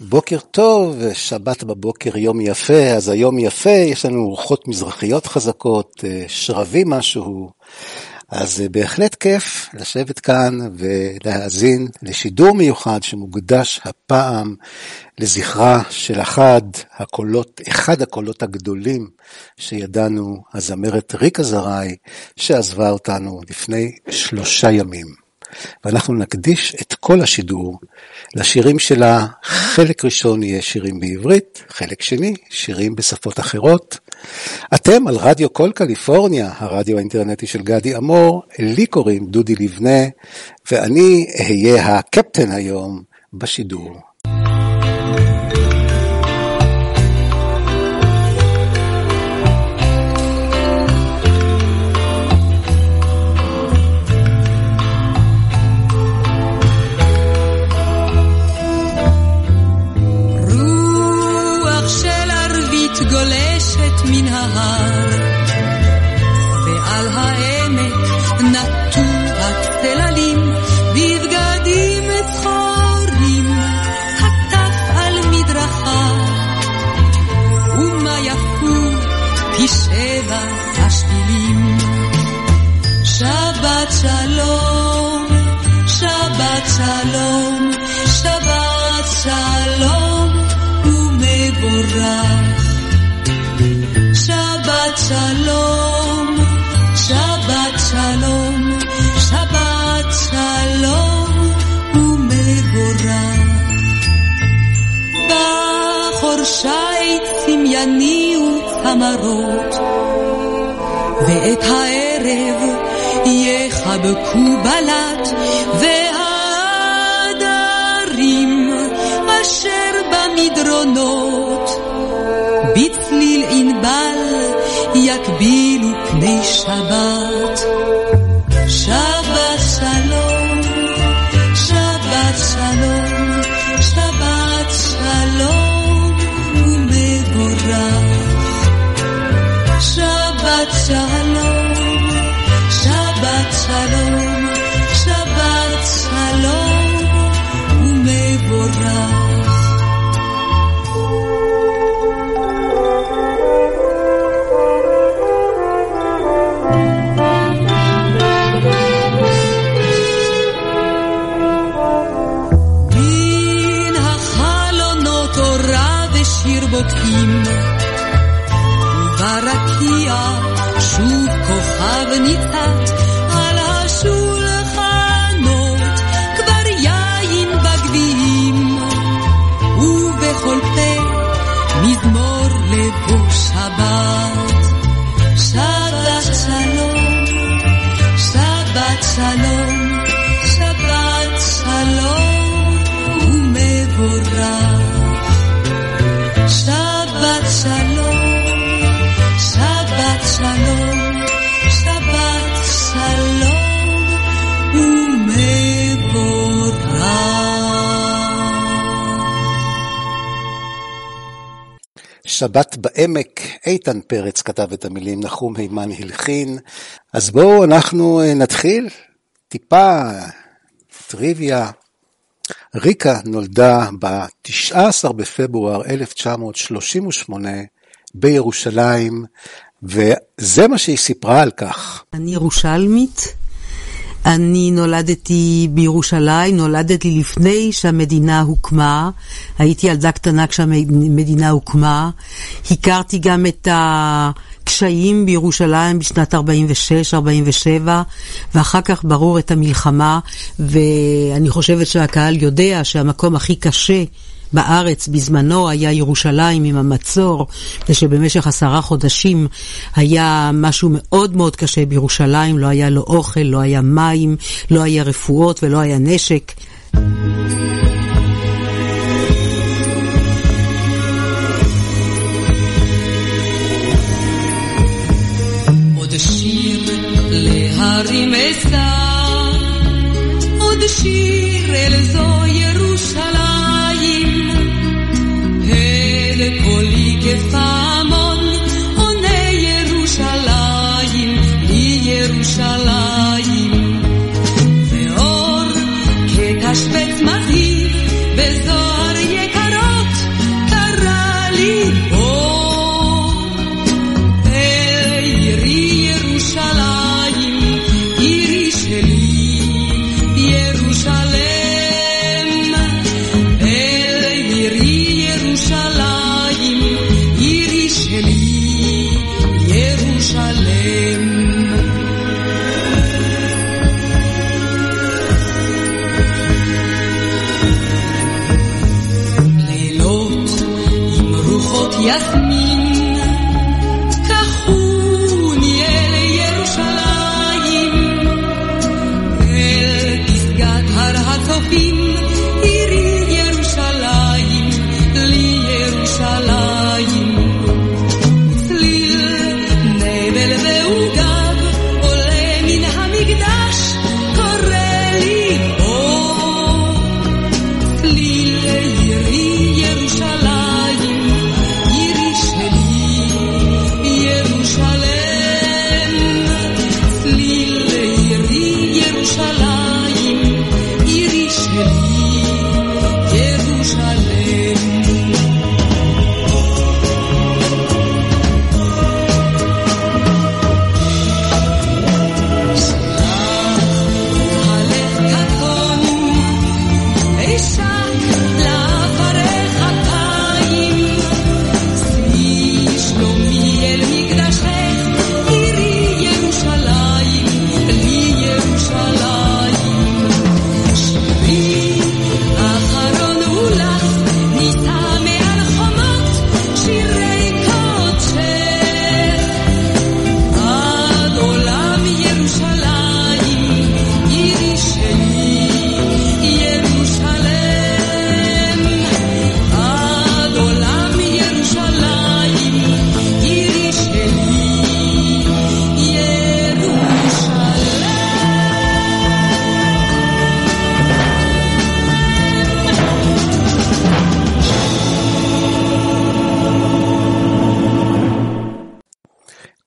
בוקר טוב, שבת בבוקר יום יפה, אז היום יפה, יש לנו רוחות מזרחיות חזקות, אה, שרבי משהו, אז אה, בהחלט כיף לשבת כאן ולהאזין לשידור מיוחד שמוקדש הפעם לזכרה של אחד הקולות, אחד הקולות הגדולים שידענו, הזמרת ריקה זרעי, שעזבה אותנו לפני שלושה ימים. ואנחנו נקדיש את כל השידור לשירים שלה. חלק ראשון יהיה שירים בעברית, חלק שני, שירים בשפות אחרות. אתם על רדיו כל קליפורניה, הרדיו האינטרנטי של גדי אמור, לי קוראים דודי לבנה, ואני אהיה הקפטן היום בשידור. צמרות, ואת הערב יחבקו בלט, אשר במדרונות, בצליל ענבל יקבילו פני שבת. שבת כוכב ניצת על שבת בעמק, איתן פרץ כתב את המילים, נחום הימן הלחין. אז בואו אנחנו אה, נתחיל טיפה טריוויה. ריקה נולדה ב-19 בפברואר 1938 בירושלים, וזה מה שהיא סיפרה על כך. אני ירושלמית. אני נולדתי בירושלים, נולדתי לפני שהמדינה הוקמה, הייתי ילדה קטנה כשהמדינה הוקמה, הכרתי גם את הקשיים בירושלים בשנת 46-47, ואחר כך ברור את המלחמה, ואני חושבת שהקהל יודע שהמקום הכי קשה בארץ בזמנו היה ירושלים עם המצור, ושבמשך עשרה חודשים היה משהו מאוד מאוד קשה בירושלים, לא היה לו אוכל, לא היה מים, לא היה רפואות ולא היה נשק. להרים אשא,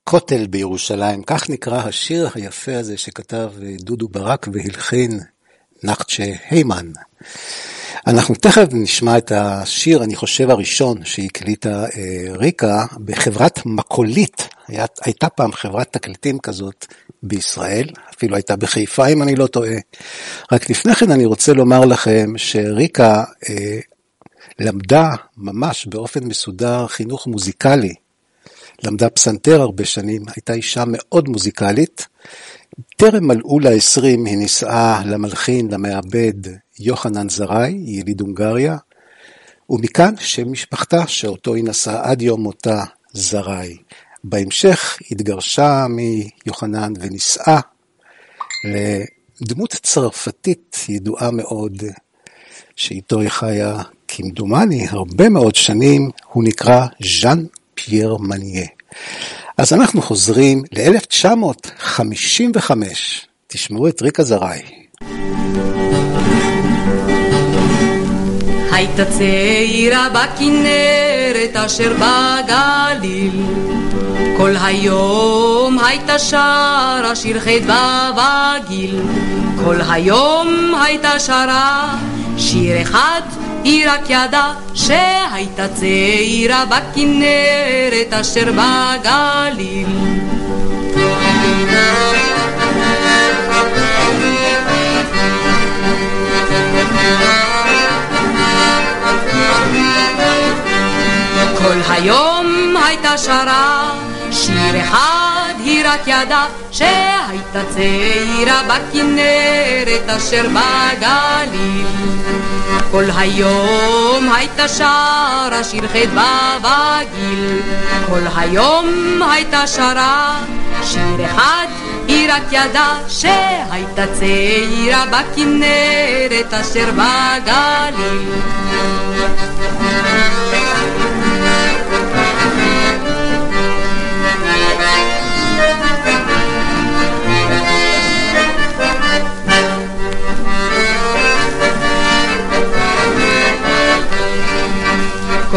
כותל בירושלים, כך נקרא השיר היפה הזה שכתב אה, דודו ברק והלחין נחצ'ה היימן. אנחנו תכף נשמע את השיר, אני חושב, הראשון שהקליטה אה, ריקה בחברת מקולית. הייתה פעם חברת תקליטים כזאת בישראל, אפילו הייתה בחיפה אם אני לא טועה. רק לפני כן אני רוצה לומר לכם שריקה אה, למדה ממש באופן מסודר חינוך מוזיקלי. למדה פסנתר הרבה שנים, הייתה אישה מאוד מוזיקלית. טרם מלאו לה עשרים, היא נישאה למלחין, למעבד יוחנן זרעי, יליד הונגריה, ומכאן שם משפחתה, שאותו היא נשאה עד יום מותה, זרעי. בהמשך התגרשה מיוחנן ונישאה לדמות צרפתית ידועה מאוד, שאיתו היא חיה כמדומני הרבה מאוד שנים, הוא נקרא ז'אן פייר מניה. אז אנחנו חוזרים ל-1955, תשמעו את ריקה זרעי. הייתה צעירה בכנרת אשר בגליל כל היום הייתה שרה שיר חדווה וגיל כל היום הייתה שרה שיר אחד היא רק ידעה שהייתה צעירה בכנרת אשר בגליל. כל היום הייתה שרה שיר אחד רק ידעה שהייתה צעירה בכנרת אשר בגליל. כל היום הייתה שרה שיר חדווה וגיל כל היום הייתה שרה שיר אחד היא רק ידעה שהייתה צעירה בכנרת אשר בגליל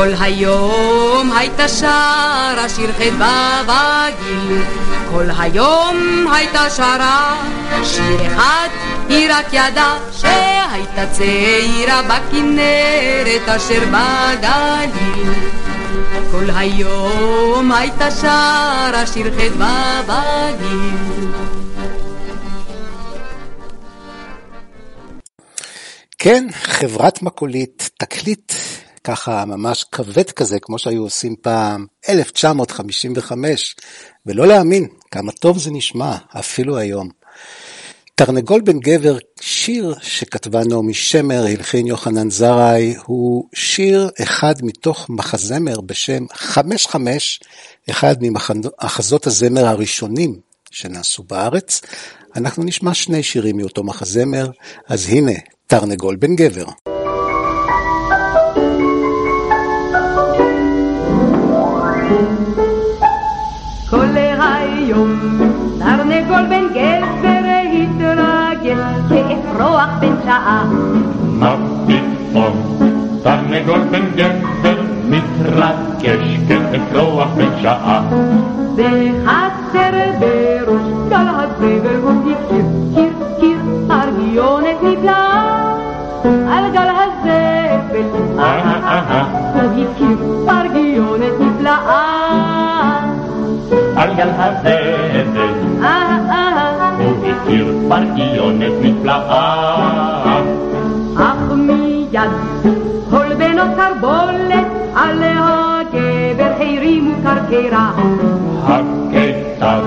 כל היום הייתה שרה שיר חדווה וגיל כל היום הייתה שרה שיר אחד היא רק ידעה שהייתה צעירה בכנרת אשר בגליל. כל היום הייתה שרה שיר חדווה וגיל כן, חברת מקולית, תקליט ככה ממש כבד כזה, כמו שהיו עושים פעם, 1955, ולא להאמין כמה טוב זה נשמע, אפילו היום. תרנגול בן גבר, שיר שכתבה נעמי שמר, הלחין יוחנן זרעי, הוא שיר אחד מתוך מחזמר בשם חמש חמש, אחד ממחזות הזמר הראשונים שנעשו בארץ. אנחנו נשמע שני שירים מאותו מחזמר, אז הנה, תרנגול בן גבר. תרנגול בן גבר התרגל כאפרוח בן שעה. מה פתאום תרנגול בן גבר מתרגש כאפרוח בן שעה. בחצר בראש גל הזבל הוא הכיר, קיר קיר ארגיונת נפלאה. על גל הזבל הוא הכיר ארגיונת נפלאה. על גל הזבל הוא הכיר פרגיונת נפלאה. אך מיד כל בנות קרבולת על הגבר הרימו קרקרה. הכיצד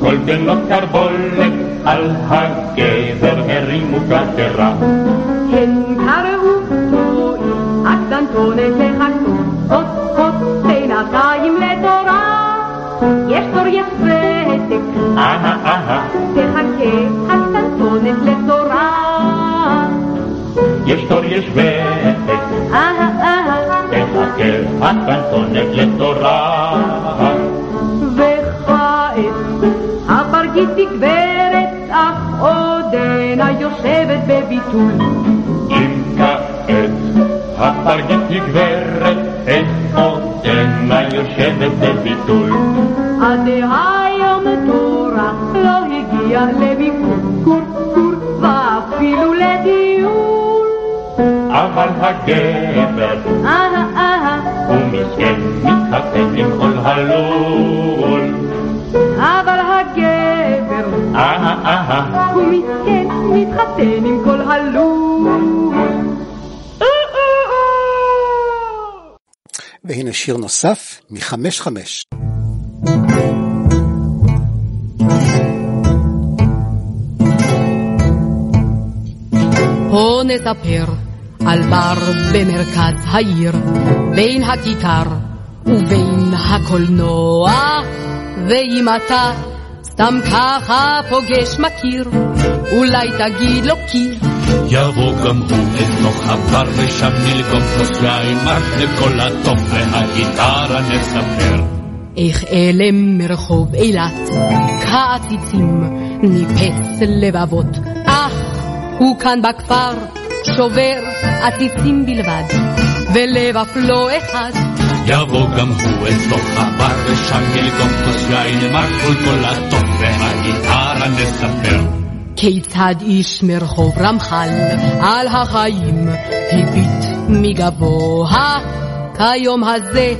כל בנות קרבולת על הגבר הרימו קרקרה. אהה תחכה הקטנטונת לתורה. וכעת הפרגית גברת, אך עודנה יושבת בביטול. אם כעת הפרגית גברת, אבל הגבר אהה אהה, הוא מסכן, מתחתן עם כל הלול. אבל הגבר אהה אהה הוא מסכן, מתחתן עם כל הלול. והנה שיר נוסף מחמש חמש. בוא נספר על בר במרכז העיר, בין הכיכר ובין הקולנוע, ואם אתה סתם ככה פוגש מכיר, אולי תגיד לו קיר. יבוא גם הוא אל תוך הבר ושם נלגום כוס יין מר לכל הטוב והגיטרה נספר. איך אלה מרחוב אילת, כעציצים, ניפץ לבבות, אך הוא כאן בכפר, שובר עציצים בלבד, ולב אף לא אחד. יבוא גם הוא אל תוך הבר ושם נלגום כוס יין מר כל כל הטוב והגיטרה נספר. כיצד איש מרחוב רמח"ל על החיים הביט מגבוה, כיום הזה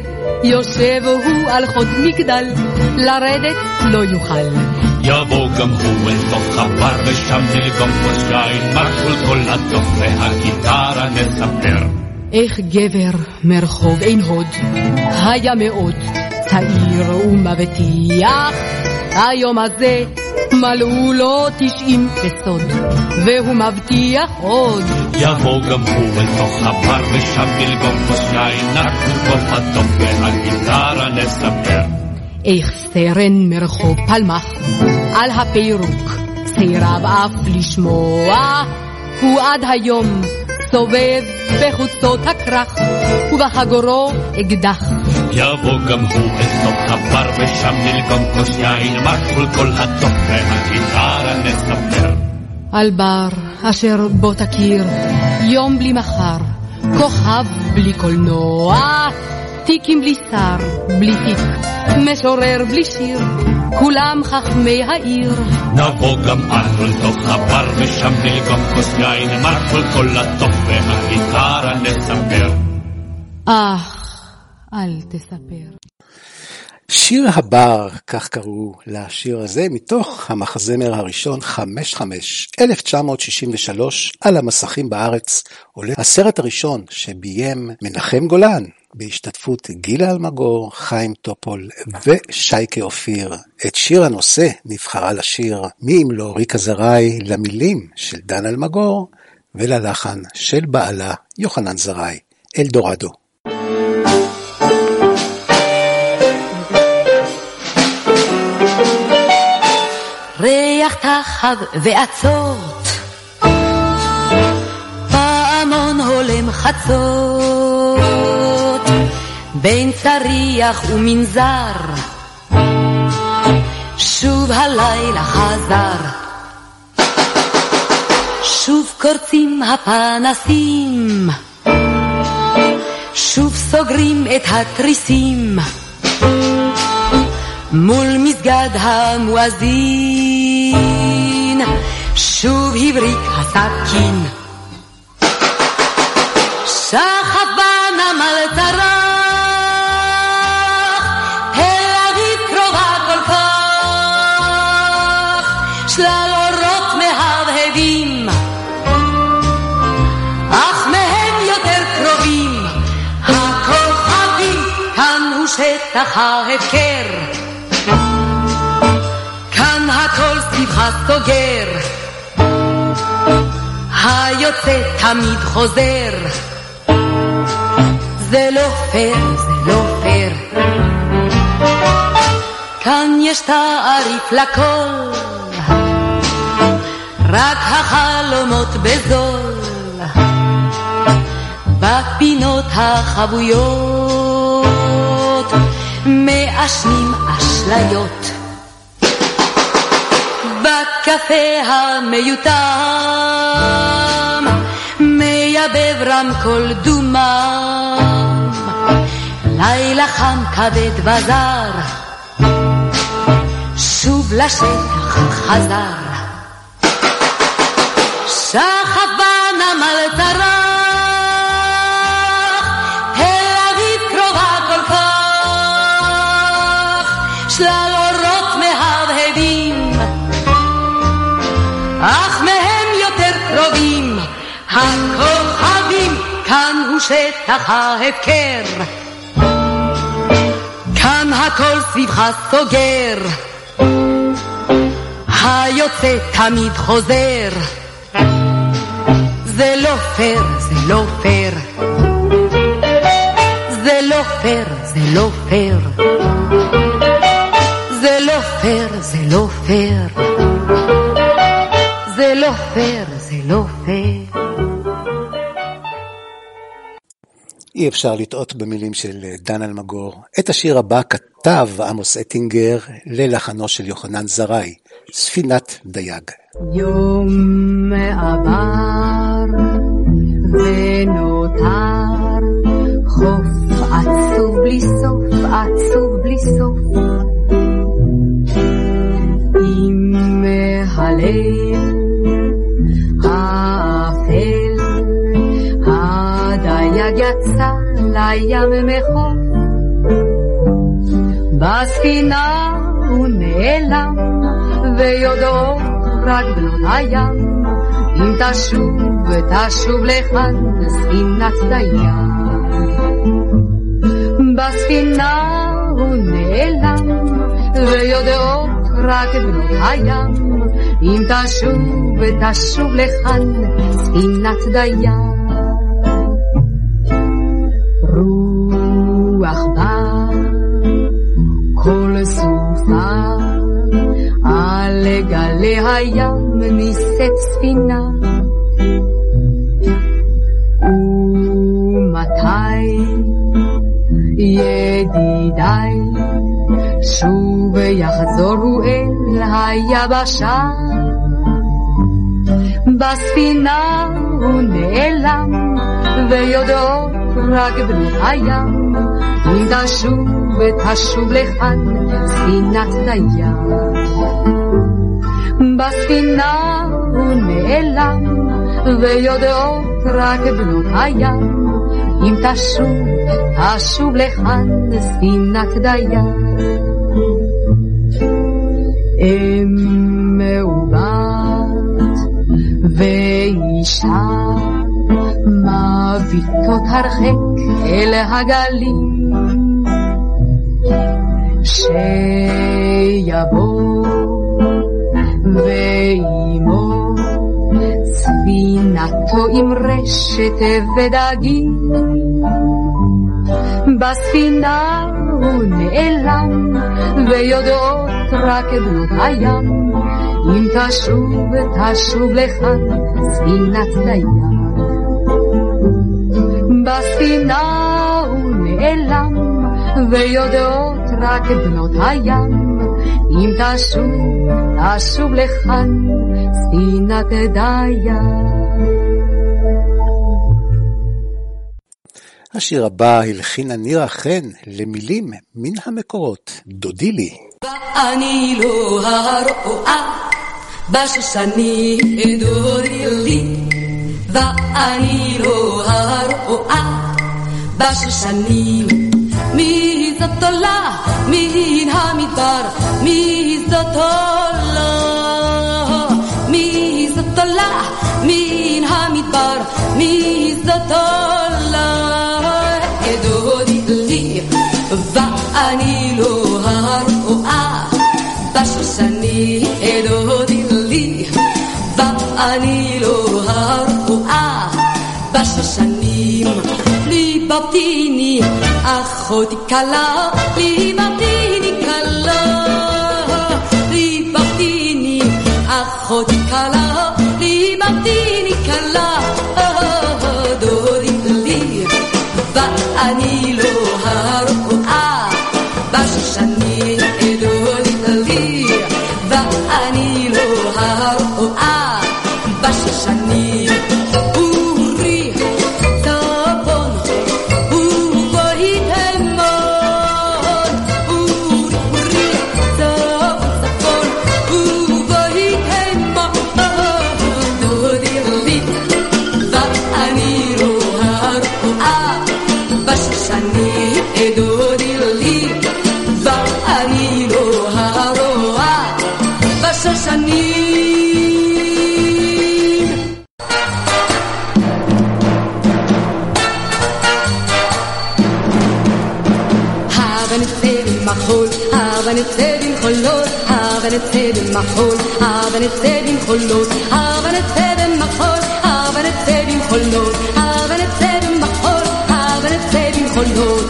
יושב הוא על חוד מגדל, לרדת לא יוכל. יבוא גם הוא אל תוך הבר ושם נלגום כוס יין מר כל כל הטוב והגיטרה נספר. איך גבר מרחוב עין הוד היה מאוד צעיר ומבטיח, היום הזה מלאו לו תשעים בסוד, והוא מבטיח עוד. יבוא גם הוא אל תוך הבר ושם נלגום כוס יין נרקו כל הטוב והגיטרה נספר. איך סרן מרחוב פלמח על הפירוק סירב אף לשמוע, הוא עד היום סובב בחוצות הכרך ובחגורו אקדח. יבוא גם הוא תוך הבר ושם נלגום כוס יין מרקו כל הטוב והגיטרה נספר. על בר אשר בו תכיר יום בלי מחר, כוכב בלי קולנוע, תיקים בלי שר, בלי תיק, משורר בלי שיר, כולם חכמי העיר. נבוא גם אנו אל תוך הבר ושם נלגום כוס יין מרקו כל הטוב והגיטרה נספר. אך, אל תספר. שיר הבר, כך קראו לשיר הזה, מתוך המחזמר הראשון, 55, 1963, על המסכים בארץ, עולה הסרט הראשון שביים מנחם גולן, בהשתתפות גילה אלמגור, חיים טופול ושייקה אופיר. את שיר הנושא נבחרה לשיר מי אם לא ריקה זרעי למילים של דן אלמגור וללחן של בעלה יוחנן זרעי, אלדורדו. ריח תחב ועצות, פעמון הולם חצות, בין צריח ומנזר, שוב הלילה חזר. שוב קורצים הפנסים, שוב סוגרים את התריסים. מול מסגד המואזין, שוב הבריק הסכין. שחט בנמל טרח, שטח ההפקר. הכל סביבך סוגר, היוצא תמיד חוזר. זה לא פייר, זה לא פייר. כאן יש תעריף לכל, רק החלומות בזול, בפינות החבויות, מעשנים אשליות. בקפה המיותם, מייבב רמקול דומם, לילה חם כבד וזר, שוב לשטח חזר. שחט בנמל טרח, כאן שטח ההפקר. כאן הכל סביבך סוגר, היוצא תמיד חוזר. זה לא פייר, זה לא פייר. זה לא פייר, זה לא פייר. זה לא פייר, זה לא פייר. זה לא פייר, זה לא פייר. אי אפשר לטעות במילים של דן אלמגור. את השיר הבא כתב עמוס אטינגר ללחנו של יוחנן זרעי, ספינת דייג. יום עבר ונותר חוף עצוב בלי סוף, עצוב בלי סוף. עם הליל יצא לים מחוף. בספינה הוא נעלם, ויודעות רק בנות הים, אם תשוב ותשוב לכאן ספינת דייג. בספינה הוא נעלם, ויודעות רק בנות הים, אם תשוב ותשוב לכאן ספינת דייג. רוח בא, כל סופה, על גלי הים נישאת ספינה. ומתי, ידידיי, שוב יחזורו אל היבשה. בספינה הוא נעלם, ויודעות רק הים, אם תשוב ותשוב לכאן ספינת דייג. בספינה הוא נעלם, ויודעות רק בנות הים, אם תשוב, תשוב לכאן ספינת דייג. אם מעוות ואישה מביטות הרחק אל הגלים, שיבוא ועמו ספינתו עם רשת ודגים. בספינה הוא נעלם, ויודעות רק בנות הים, אם תשוב, תשוב לכאן, ספינת דיין. בספינה הוא נעלם, ויודעות רק בנות הים, אם תשוב, תשוב לכאן, ספינת דיין. השיר הבא הלחינה נירה חן למילים מן המקורות, דודי לי. ואני לא הרואה בשושני דודי לי ואני לא הרואה. בשושנים מי זאת עולה? מן המדבר? מי זאת עולה? מי זאת עולה? מן המדבר? מי זאת עולה? דודי לי ואני לא הרואה. בשושני דודי לי ואני ליבתיני אחותי כלה ליבתיני כלה ליבתיני אחותי כלה ליבתיני כלה דודי לי ואני במחול, הבה נצא במחולות, הבה נצא במחול, הבה נצא במחולות, הבה נצא במחול, הבה נצא במחולות.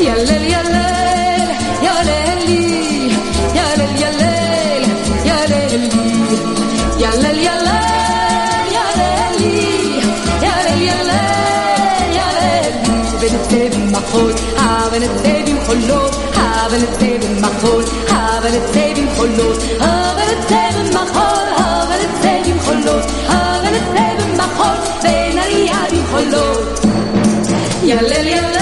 ילל ילל, ילל לי, ילל ילל, ילל לי, ילל ילל, ילל לי, ילל ילל, ילל לי. ונצא במחול, הבה נצא במחולות, הבה נצא במחול, הבה נצא במחולות, הבה נצא במחול, הבה נצא במחולות, הבה נצא במחול, בין עלייה במחולות. ילל ילל,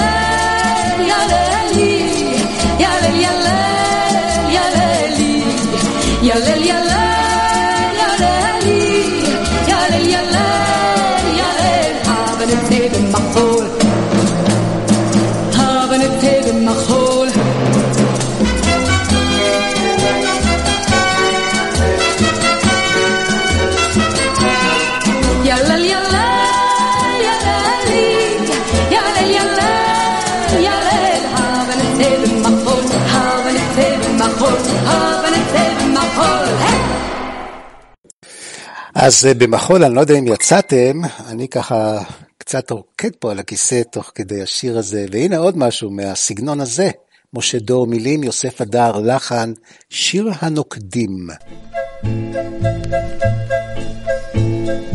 אז אה, במחול, אני לא יודע אם יצאתם, אני ככה קצת רוקד פה על הכיסא תוך כדי השיר הזה, והנה עוד משהו מהסגנון הזה, משה דור מילים, יוסף הדר לחן, שיר הנוקדים.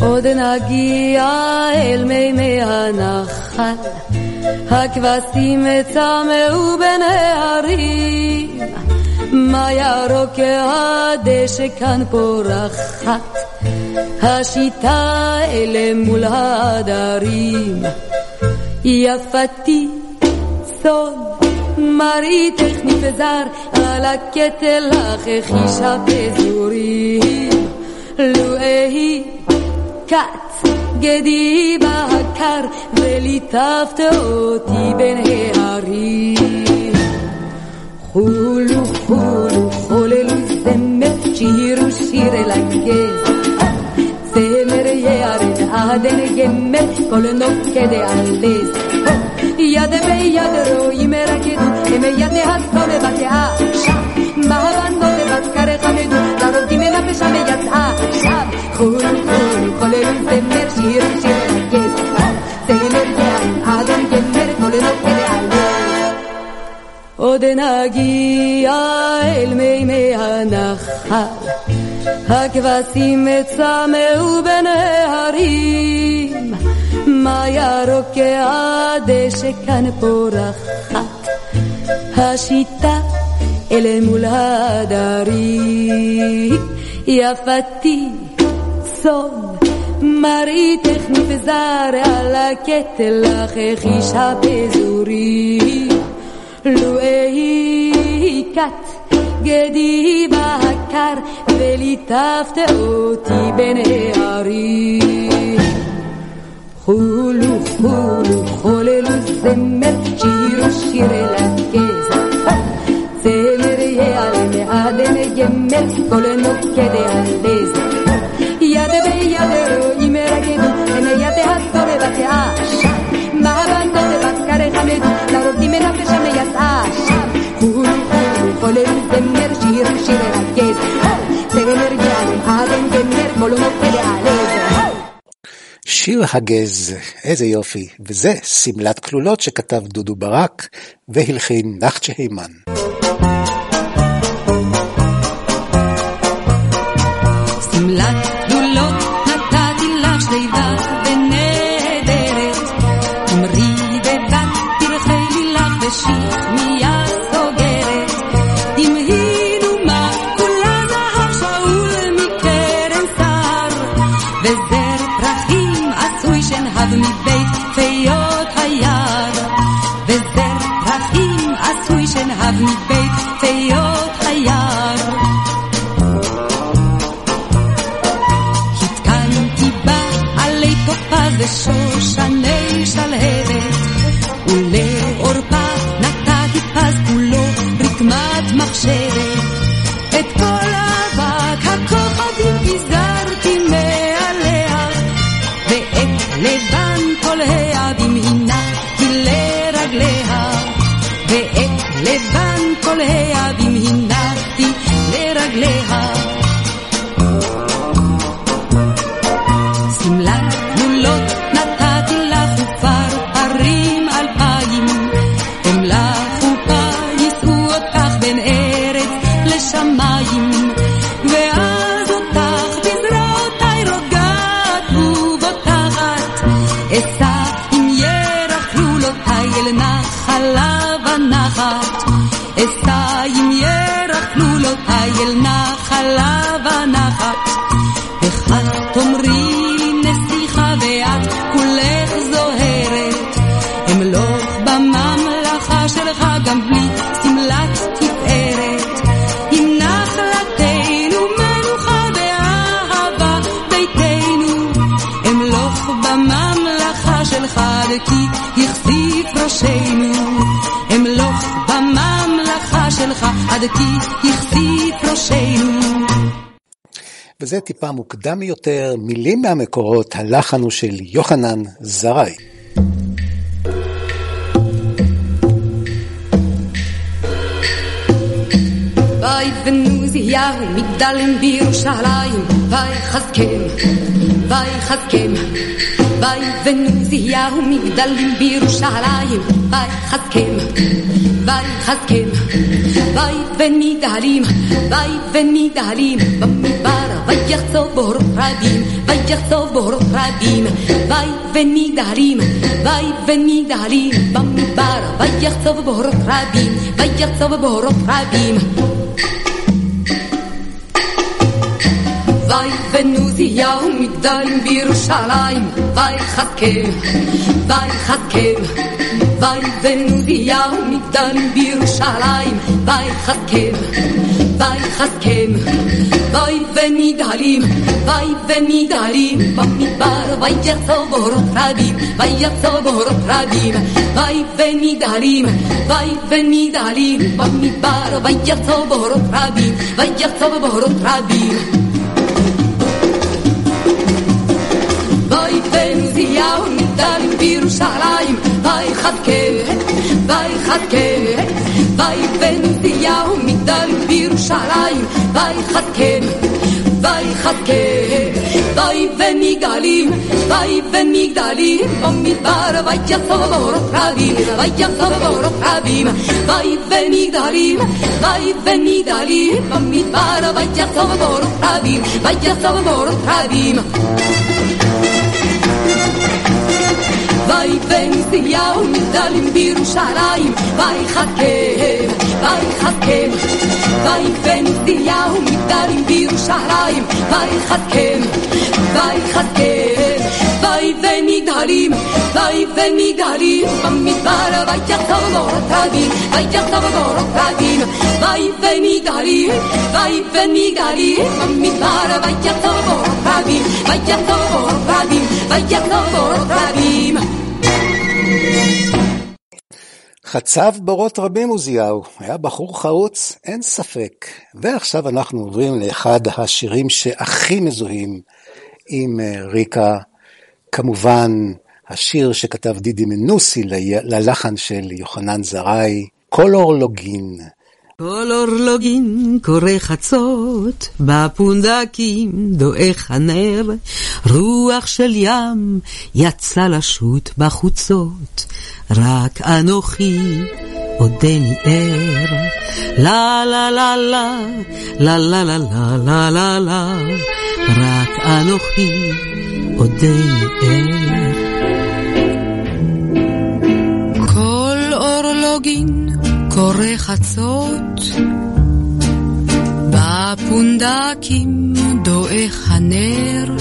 עוד נגיע אל מימי הנחל, הכבשים צמאו בין מה ירוק הדשא כאן פורחת, השיטה אלה מול העדרים. יפתי צאן, מראיתך נפזר, על הקטל לך חישה פזורים. לו אהי כת גדי בהקר, וליטפת אותי בין ההרים. Hulu, hulu, holelu zemme çihiru şirelange Zemere yare adere gemme kolu nokke de aldes Yade me yadero imera kedu eme yade hastone bake a şam Mahavan note baskare kamedu daro dime napeşame yat a şam Hulu, hulu, holelu zemme çihiru şirelange עוד נגיע אל מימי הנחל, הכבשים צמאו בנהרים, מה ירוק הדשא כאן פורחת, השיטה אל מול הדרים, יפתי צום. מראיתך נבזר על הקטל לך חישה פזורי לו אהי כת גדי בהקר וליטפת אותי בין הערים. חולו חולו חוללו זמר שירו שיר אל הגזע זמר יעלה מעדן גמל כל נוקד הלז יד ביד רואים שיר הגז, איזה יופי, וזה שמלת כלולות שכתב דודו ברק והלחין נחצ'ה הימן. שמלת טיפה מוקדם יותר, מילים מהמקורות, הלחן הוא של יוחנן זרעי. ויבנו זיהו מגדלים בירושלים, ויחזקם, ויחזקם. ויבנו זיהו מגדלים בירושלים, ויחזקם, ויחזקם. ויבן מגדלים, ויבן מגדלים, במדבר, ויחצוב באורות רבים, ויחצוב באורות רבים. ויבן מגדלים, ויבן מגדלים, במדבר, ויחצוב באורות רבים, ויחצוב באורות רבים. ויבנו זיהו מגדלים בירושלים, ויחזקם, ויחזקם. ויבנו זיהו מגדלים בירושלים, ויחזקם, ויחזקם. ויבן מגדלים, ויבן מגדלים, במדבר, ויחצוב באורות רבים, ויחצוב באורות רבים. ויבן מגדלים, ויבן מגדלים, במדבר, ויחצוב באורות רבים, ויחצוב באורות רבים. ויבן עוזיהו מגדלים בירושלים ויחזקאל, ויחזקאל, ויבן עוזיהו מגדלים בירושלים ויחזקאל, ויחזקאל, ויבן מגדלים במדבר ויצוב באורות רבים, ויצוב באורות רבים, ויבן מגדלים במדבר ויצוב באורות רבים, ויצוב באורות רבים ויבן עוזיהו מגדלים בירושלים, ויחזקאל, ויחזקאל, ויבן עוזיהו מגדלים בירושלים, ויחזקאל, ויחזקאל, ויבן מגדלים, ויבן מגדלים במדבר, ויתייצב באורות רבים, ויתייצב באורות רבים, ויבן מגדלים, ויבן מגדלים במדבר, ויתייצב באורות רבים, ויתייצב באורות רבים, ויתייצב באורות רבים. חצב בורות רבים עוזיהו, היה בחור חרוץ, אין ספק. ועכשיו אנחנו עוברים לאחד השירים שהכי מזוהים עם אה, ריקה, כמובן השיר שכתב דידי מנוסי ללחן של יוחנן זרעי, קולור לוגין. כל אורלוגין קורא חצות, בפונדקים דועך הנר, רוח של ים יצא לשוט בחוצות, רק אנוכי עודני ער. לה לה לה לה, לה לה לה לה לה לה לה, רק אנוכי עודני ער. כל אורלוגין קורא חצות, בפונדקים דועך הנר,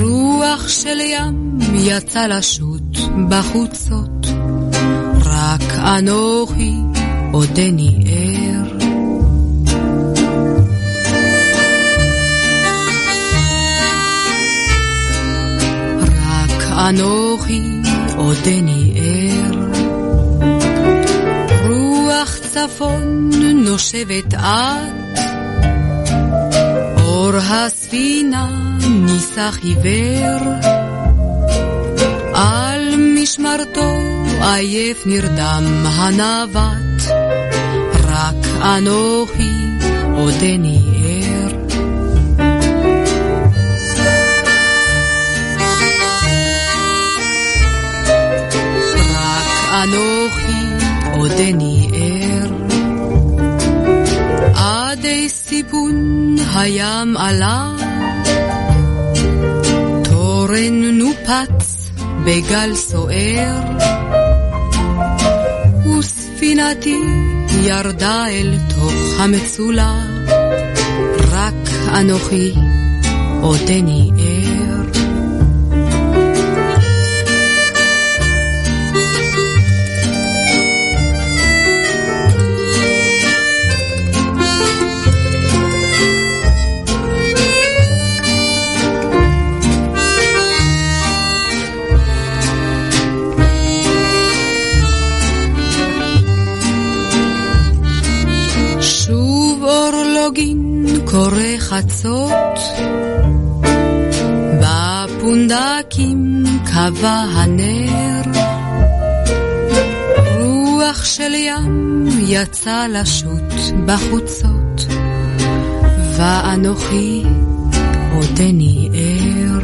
רוח של ים יצא לשוט בחוצות, רק אנוכי עודני ער. רק אנוכי עודני ער. רוח צפון נושבת את, אור הספינה ניסח עיוור, על משמרתו עייף נרדם הנווט, רק אנוכי עודני ער. רק אנוכי עודני עדי סיפון הים עלה, תורן נופץ בגל סוער, וספינתי ירדה אל תוך המצולה, רק אנוכי עודני ער. אורלוגין קורא חצות, בפונדקים קבע הנר, רוח של ים יצא לשוט בחוצות, ואנוכי עודני ער.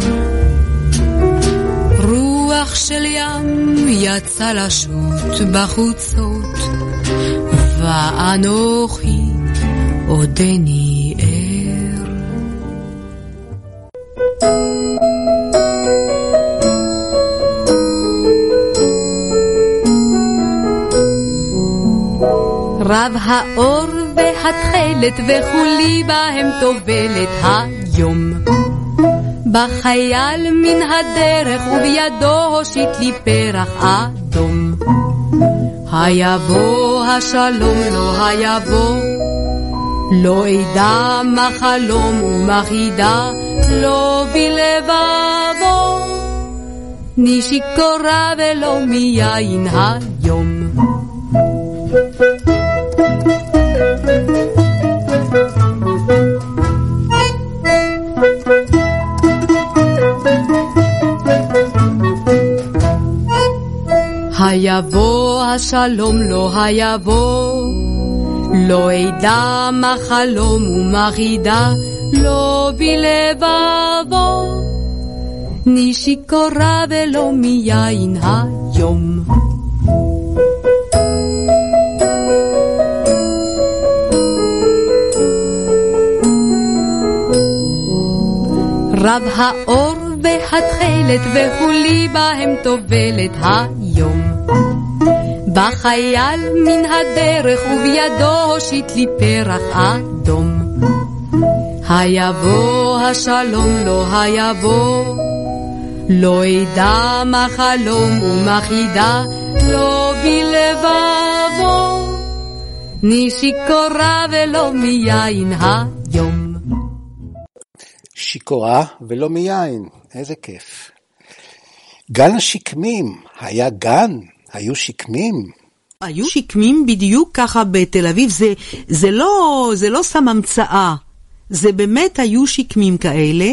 רוח של ים יצא לשוט בחוצות, ואנוכי עודני ער. רב האור והתכלת וכולי בהם טובלת היום. בחייל מן הדרך ובידו הושיט לי פרח אדום. היבוא השלום לא היבוא, לא אדע מה חלום ומה חידה, לא בלבבו. נשיקורה ולא מיין היום. היבוא השלום, לא היבוא לא אדע מה חלום ומה חידה, לא בלבבו. אני שיכורה ולא מיין היום. רב האור והתכלת וכולי בהם טובלת היום. בא חייל מן הדרך ובידו הושיט לי פרח אדום. היבוא השלום לא היבוא, לא אדע מה חלום ומה חידה, לא בלבבו. אני שיכורה ולא מיין היום. שיכורה ולא מיין, איזה כיף. גן השקמים, היה גן? היו שקמים? היו שקמים בדיוק ככה בתל אביב, זה, זה, לא, זה לא סתם המצאה. זה באמת היו שקמים כאלה,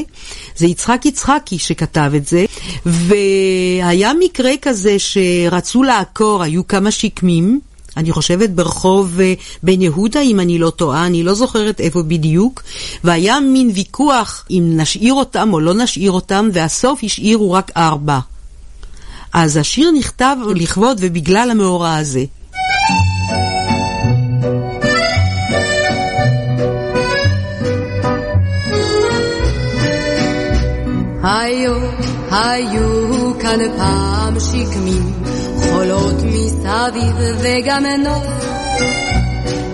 זה יצחק יצחקי שכתב את זה, והיה מקרה כזה שרצו לעקור, היו כמה שקמים, אני חושבת ברחוב אה, בן יהודה, אם אני לא טועה, אני לא זוכרת איפה בדיוק, והיה מין ויכוח אם נשאיר אותם או לא נשאיר אותם, והסוף השאירו רק ארבע. אז השיר נכתב לכבוד ובגלל המאורע הזה. היו, היו כאן פעם שקמים, חולות מסביב וגם נוף.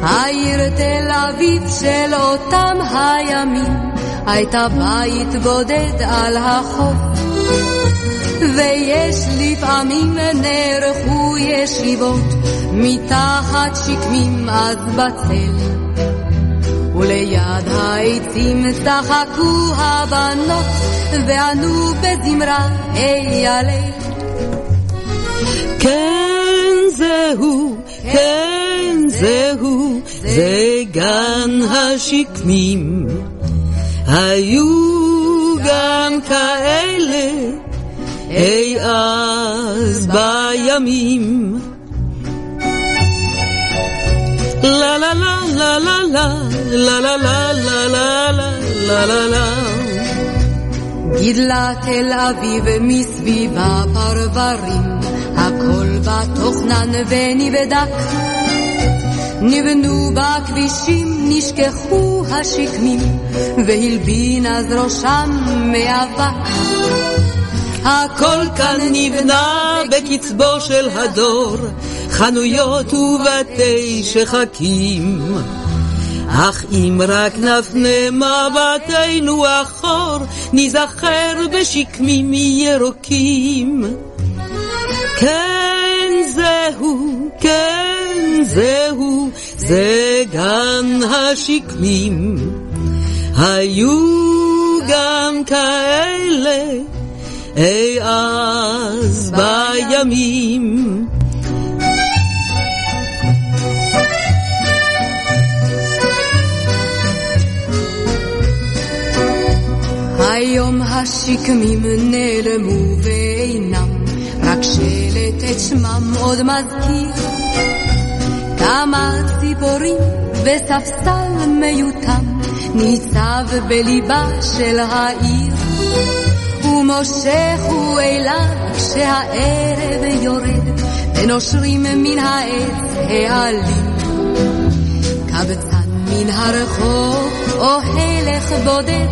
העיר תל אביב של אותם הימים, הייתה בית בודד על החוף. ויש לפעמים נערכו ישיבות, מתחת שקמים אז בצל. וליד העצים צחקו הבנות, וענו בזמרה אי הליל. כן זהו, כן זהו, זה גן השקמים. היו גם כאלה אי אז בימים. לה לה לה לה לה לה לה לה לה לה לה לה לה לה גידלה תל אביב מסביבה פרברים, הכל בתוכנן ונבדק. נבנו בכבישים, נשכחו השקמים, והלבין אז ראשם מאבק. הכל כאן נבנה בקצבו של הדור, חנויות ובתי שחקים. אך אם רק נפנה מבטנו אחור, ניזכר בשקמים ירוקים. כן זהו, כן זהו, זה גן השקמים. היו גם כאלה אי אז בימים. היום השקמים נעלמו ואינם, רק שלט את שמם עוד מזכיר. כמה ציפורים וספסל מיותם ניצב בליבה של העיר. ומושך הוא אליו כשהערב יורד, ונושרים מן העץ העלים. קבצן מן הרחוב או הלך בודד,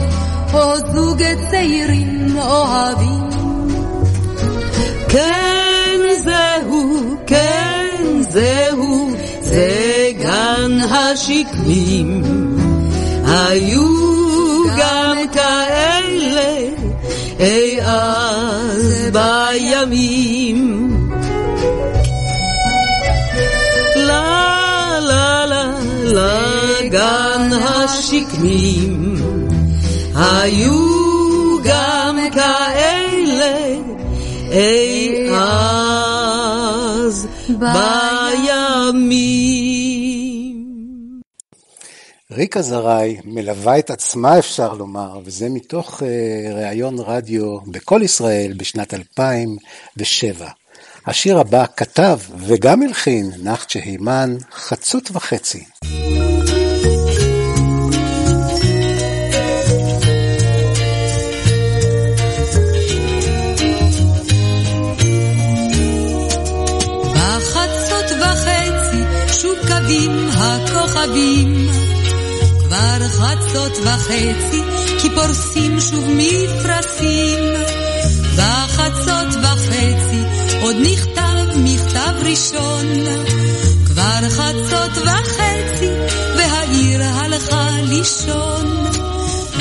או זוג צעירים אוהבים. כן זהו, כן זהו, זה גן השקמים. היו גם כאלה אי אז בימים. לה לה לה לה גן השקמים. היו גם כאלה אי אז בימים. ריקה זרעי מלווה את עצמה אפשר לומר, וזה מתוך uh, ראיון רדיו בכל ישראל בשנת 2007. השיר הבא כתב וגם הלחין נחצ'ה הימן, חצות וחצי. הכוכבים. כבר חצות וחצי כי פורסים שוב מפרשים בחצות וחצי עוד נכתב מכתב ראשון. כבר חצות וחצי והעיר הלכה לישון.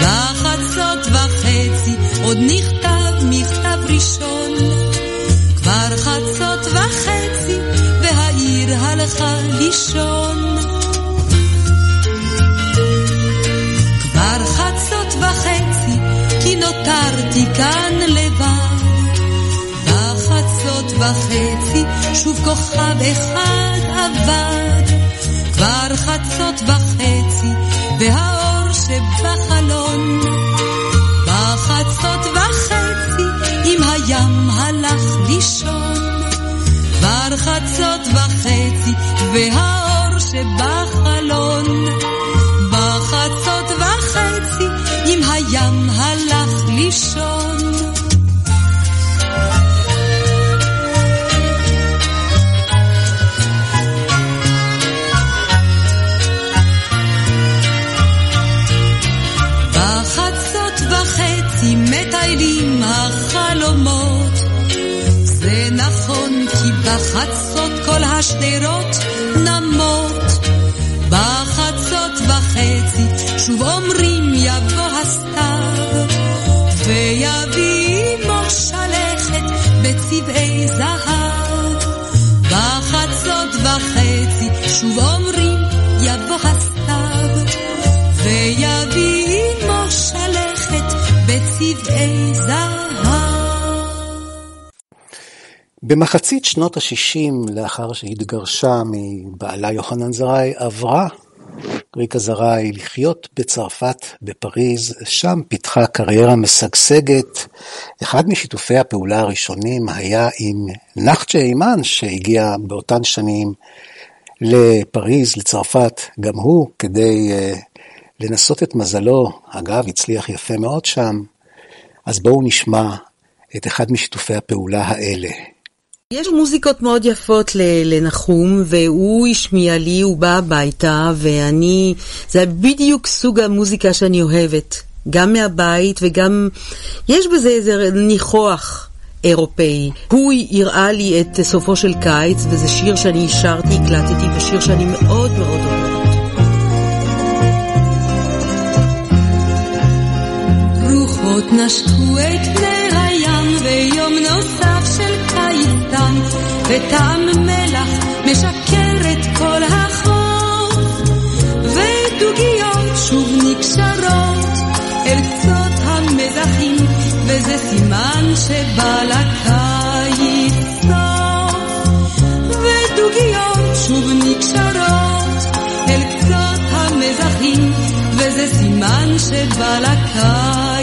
בחצות וחצי עוד נכתב מכתב ראשון. כבר חצות וחצי והעיר הלכה לישון נותרתי כאן לבד בחצות וחצי שוב כוכב אחד עבד. כבר חצות וחצי והאור שבחלון. בחצות וחצי עם הים הלך לישון. כבר חצות וחצי והאור שבחלון. בחצות וחצי עם הים הלך לישון מטיילים החלומות. זה נכון כי בחצות כל השדרות נמות. בחצות וחצי שוב אומרים בצבעי זהב. בחצות וחצי שוב אומרים יבוא הסתיו, ויביא עמו שלכת בצבעי זהב. במחצית שנות ה-60, לאחר שהתגרשה מבעלה יוחנן זרעי, עברה ריקה זרעי לחיות בצרפת, בפריז, שם פיתחה קריירה משגשגת. אחד משיתופי הפעולה הראשונים היה עם נחצ'ה אימן, שהגיע באותן שנים לפריז, לצרפת, גם הוא, כדי uh, לנסות את מזלו. אגב, הצליח יפה מאוד שם. אז בואו נשמע את אחד משיתופי הפעולה האלה. יש מוזיקות מאוד יפות לנחום, והוא השמיע לי, הוא בא הביתה, ואני... זה בדיוק סוג המוזיקה שאני אוהבת. גם מהבית וגם... יש בזה איזה ניחוח אירופאי. הוא הראה לי את סופו של קיץ, וזה שיר שאני שרתי, הקלטתי, ושיר שאני מאוד מאוד אוהבת. נשקו את וטעם מלח משקר את כל החוף ודוגיות שוב נקשרות אל קצות המזחים וזה סימן שבא לקיץ ודוגיות שוב נקשרות אל קצות המזחים וזה סימן שבא לקיץ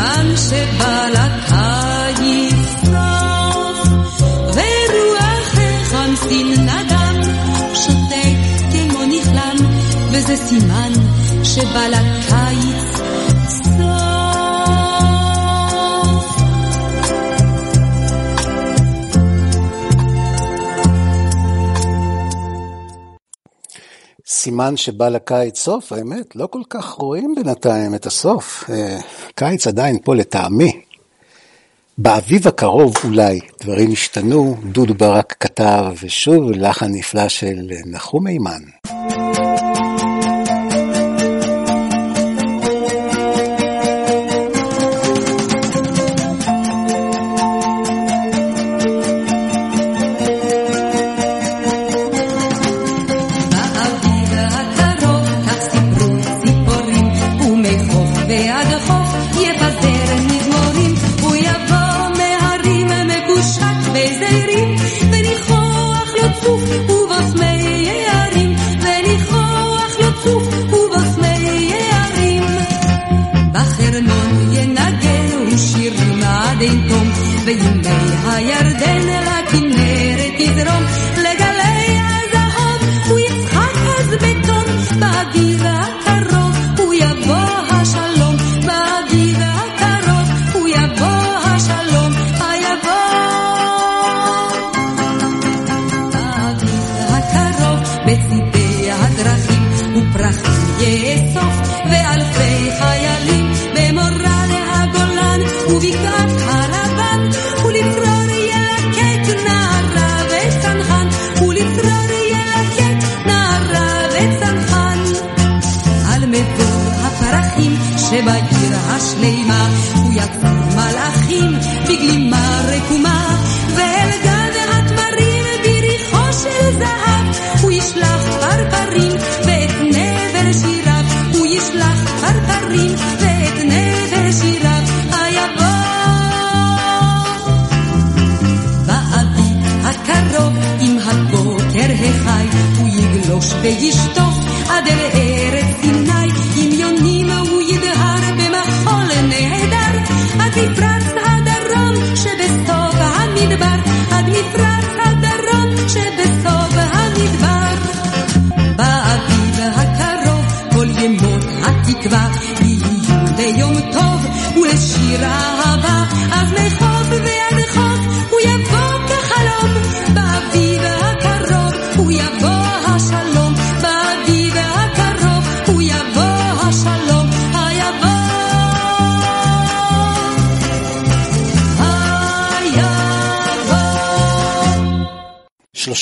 הזמן שבא לקיץ סוף, ורוח החמסין נדם, שותק כמו נכלם, וזה סימן שבא לקיץ סימן שבא לקיץ סוף, האמת, לא כל כך רואים בינתיים את הסוף. אה, קיץ עדיין פה לטעמי. באביב הקרוב אולי דברים ישתנו, דודו ברק כתב, ושוב לחן נפלא של נחום מימן.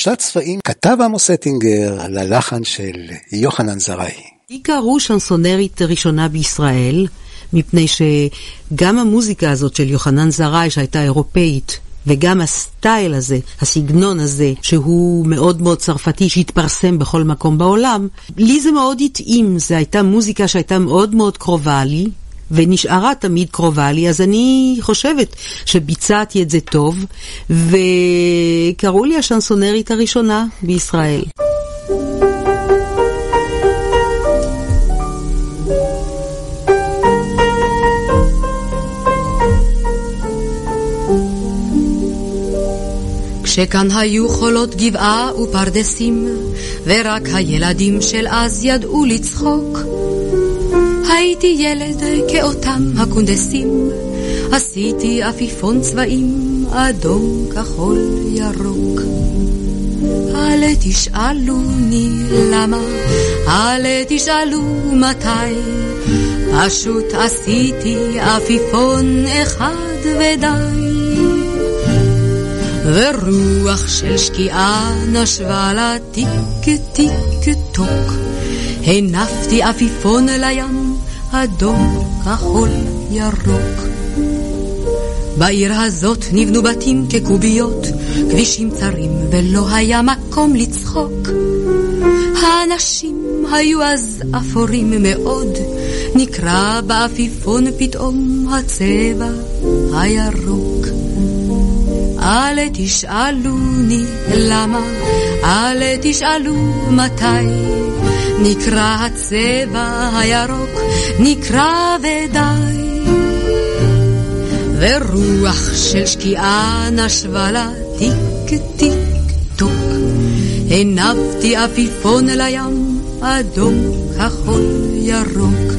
שלושה צבעים כתב עמוס אטינגר ללחן של יוחנן זרעי. היא קראו שנסונרית ראשונה בישראל, מפני שגם המוזיקה הזאת של יוחנן זרעי, שהייתה אירופאית, וגם הסטייל הזה, הסגנון הזה, שהוא מאוד מאוד צרפתי, שהתפרסם בכל מקום בעולם, לי זה מאוד התאים, זו הייתה מוזיקה שהייתה מאוד מאוד קרובה לי, ונשארה תמיד קרובה לי, אז אני חושבת שביצעתי את זה טוב, וקראו לי השנסונרית הראשונה בישראל. כשכאן היו חולות גבעה ופרדסים, ורק הילדים של אז ידעו לצחוק. הייתי ילד כאותם הקונדסים, עשיתי עפיפון צבעים, אדום, כחול, ירוק. אל תשאלוני למה, אל תשאלו מתי, פשוט עשיתי עפיפון אחד ודי. ורוח של שקיעה נשבה לה טיק טיק טוק, הנפתי עפיפון לים, אדום, כחול, ירוק. בעיר הזאת נבנו בתים כקוביות, כבישים צרים, ולא היה מקום לצחוק. האנשים היו אז אפורים מאוד, נקרא בעפיפון פתאום הצבע הירוק. אל תשאלוני למה, אל תשאלו מתי, נקרא הצבע הירוק, נקרא ודי. ורוח של שקיעה נשבה לה טיק טיק טוק, הנפתי עפיפון לים, אדום, כחול, ירוק.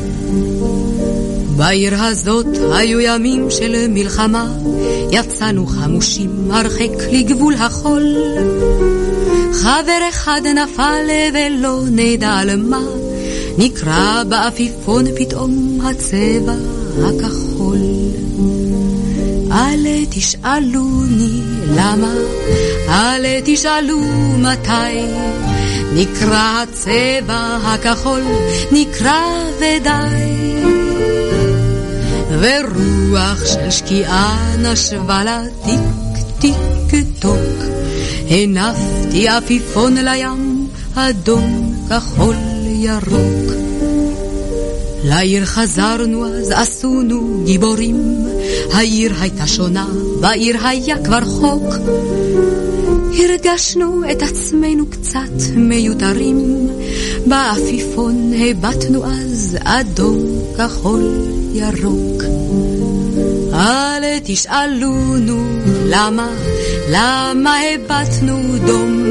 בעיר הזאת היו ימים של מלחמה, יצאנו חמושים הרחק לגבול החול. חבר אחד נפל ולא נדע על מה, נקרע בעפיפון פתאום הצבע הכחול. אל תשאלוני למה, אל תשאלו מתי, נקרע הצבע הכחול, נקרע ודי. ורוח של שקיעה נשבה לה טיק טיק טוק, הנפתי עפיפון לים, אדום, כחול, ירוק. לעיר חזרנו אז עשונו גיבורים, העיר הייתה שונה, בעיר היה כבר חוק. הרגשנו את עצמנו קצת מיותרים, בעפיפון הבטנו אז אדום, כחול, ירוק. אל תשאלונו למה, למה הבטנו דום,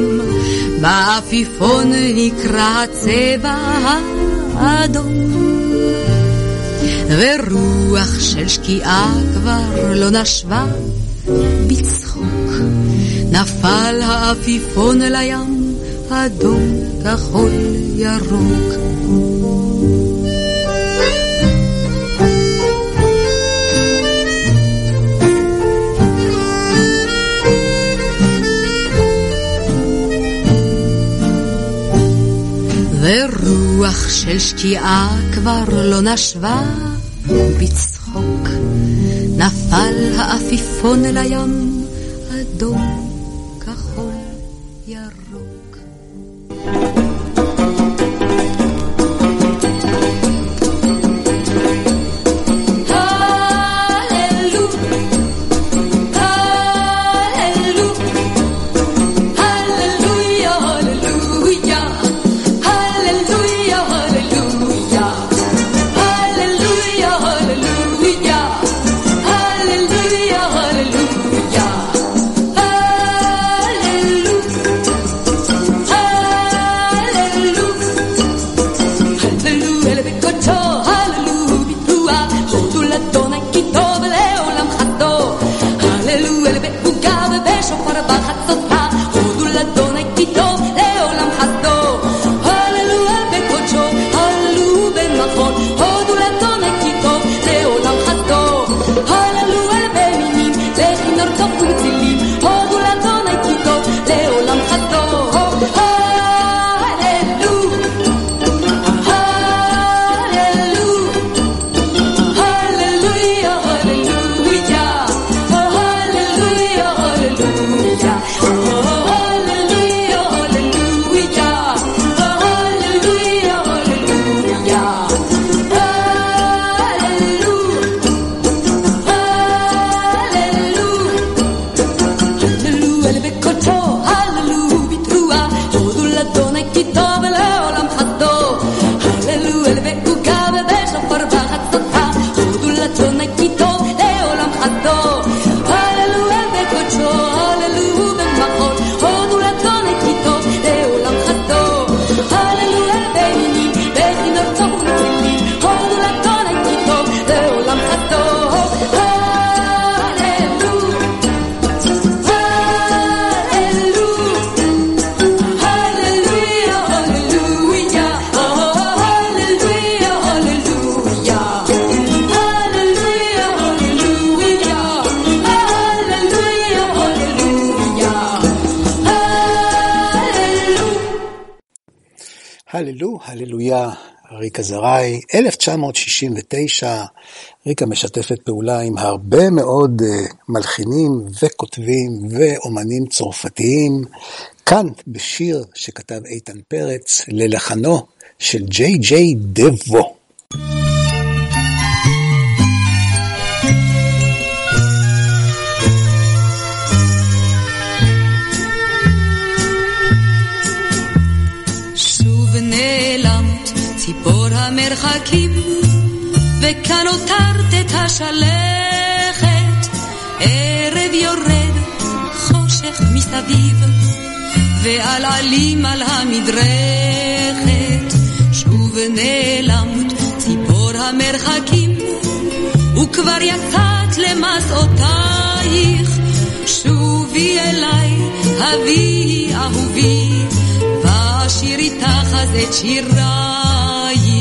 בעפיפון נקרא הצבע האדום. ורוח של שקיעה כבר לא נשבה בצחוק. נפל העפיפון לים, אדום, כחול, ירוק. ורוח של שקיעה כבר לא נשבה בצחוק. נפל העפיפון לים, ריקה זרעי, 1969, ריקה משתפת פעולה עם הרבה מאוד uh, מלחינים וכותבים ואומנים צרפתיים, כאן בשיר שכתב איתן פרץ ללחנו של ג'יי ג'יי דבו. גיבור המרחקים, וכאן הותרת את השלכת. ערב יורד, חושך מסביב, ועל עלים על המדרכת. שוב נעלמת ציפור המרחקים, וכבר יצאת למסעותייך. שובי אליי, הביאי אהובי, ואשיר איתך אז את שיריי. calle.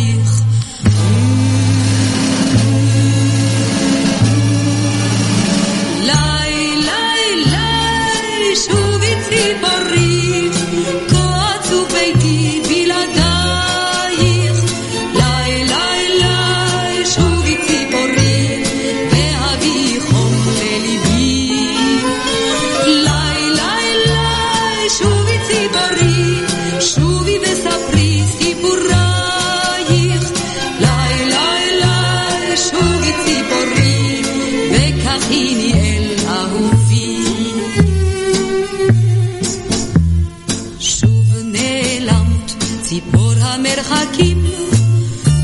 ציפור המרחקים,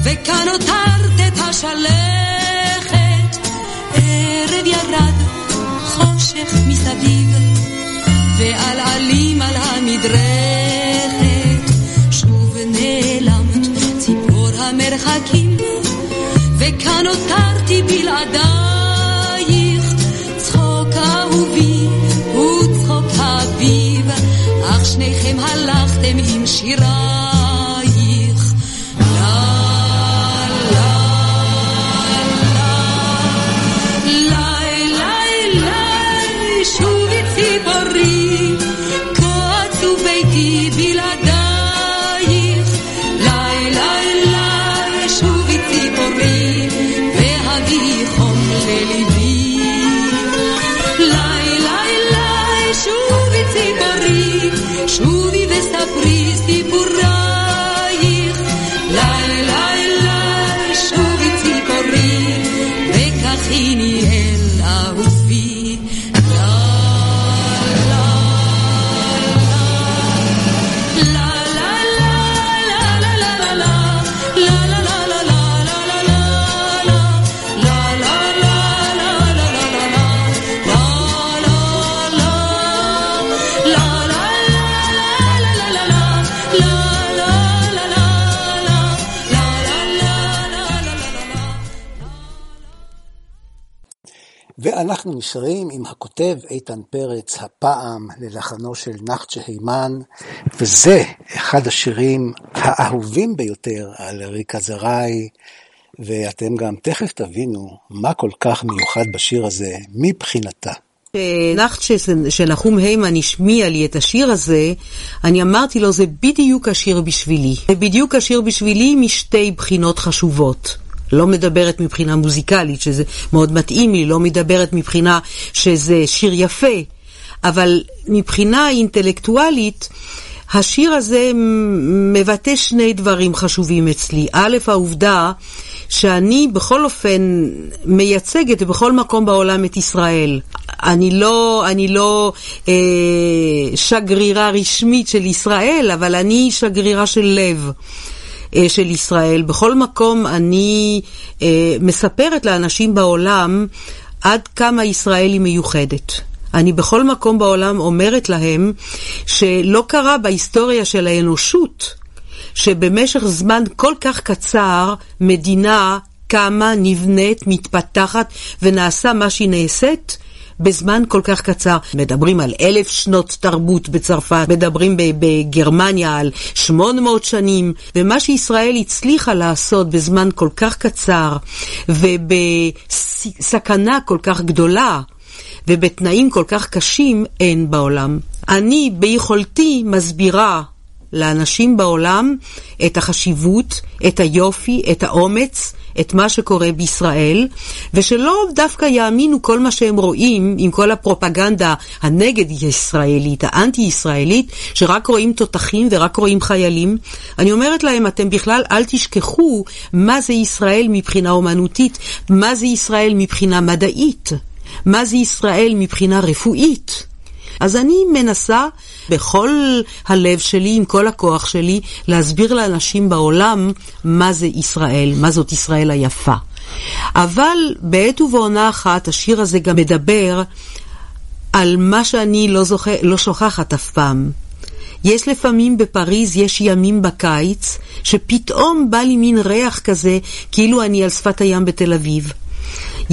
וכאן הותרת את השלכת. ערב ירד, חושך מסביב, ועל עלים על המדרכת. שוב נעלמת ציפור המרחקים, וכאן הותרתי בלעדייך. צחוק אהובי וצחוק אביב, אך שניכם הלכתם עם שירייך. ואנחנו נשארים עם הכותב איתן פרץ, הפעם ללחנו של נחצ'ה הימן, וזה אחד השירים האהובים ביותר על ריקה זרעי, ואתם גם תכף תבינו מה כל כך מיוחד בשיר הזה מבחינתה. כשנחצ'ה של נחום היימן השמיע לי את השיר הזה, אני אמרתי לו, זה בדיוק השיר בשבילי. זה בדיוק השיר בשבילי משתי בחינות חשובות. לא מדברת מבחינה מוזיקלית, שזה מאוד מתאים לי, לא מדברת מבחינה שזה שיר יפה, אבל מבחינה אינטלקטואלית, השיר הזה מבטא שני דברים חשובים אצלי. א', העובדה שאני בכל אופן מייצגת בכל מקום בעולם את ישראל. אני לא, אני לא אה, שגרירה רשמית של ישראל, אבל אני שגרירה של לב. של ישראל. בכל מקום אני אה, מספרת לאנשים בעולם עד כמה ישראל היא מיוחדת. אני בכל מקום בעולם אומרת להם שלא קרה בהיסטוריה של האנושות שבמשך זמן כל כך קצר מדינה קמה, נבנית, מתפתחת ונעשה מה שהיא נעשית בזמן כל כך קצר. מדברים על אלף שנות תרבות בצרפת, מדברים בגרמניה על שמונה מאות שנים, ומה שישראל הצליחה לעשות בזמן כל כך קצר, ובסכנה כל כך גדולה, ובתנאים כל כך קשים, אין בעולם. אני ביכולתי מסבירה לאנשים בעולם את החשיבות, את היופי, את האומץ, את מה שקורה בישראל, ושלא דווקא יאמינו כל מה שהם רואים עם כל הפרופגנדה הנגד ישראלית, האנטי-ישראלית, שרק רואים תותחים ורק רואים חיילים. אני אומרת להם, אתם בכלל אל תשכחו מה זה ישראל מבחינה אומנותית, מה זה ישראל מבחינה מדעית, מה זה ישראל מבחינה רפואית. אז אני מנסה בכל הלב שלי, עם כל הכוח שלי, להסביר לאנשים בעולם מה זה ישראל, מה זאת ישראל היפה. אבל בעת ובעונה אחת השיר הזה גם מדבר על מה שאני לא, זוכ... לא שוכחת אף פעם. יש לפעמים בפריז, יש ימים בקיץ, שפתאום בא לי מין ריח כזה, כאילו אני על שפת הים בתל אביב.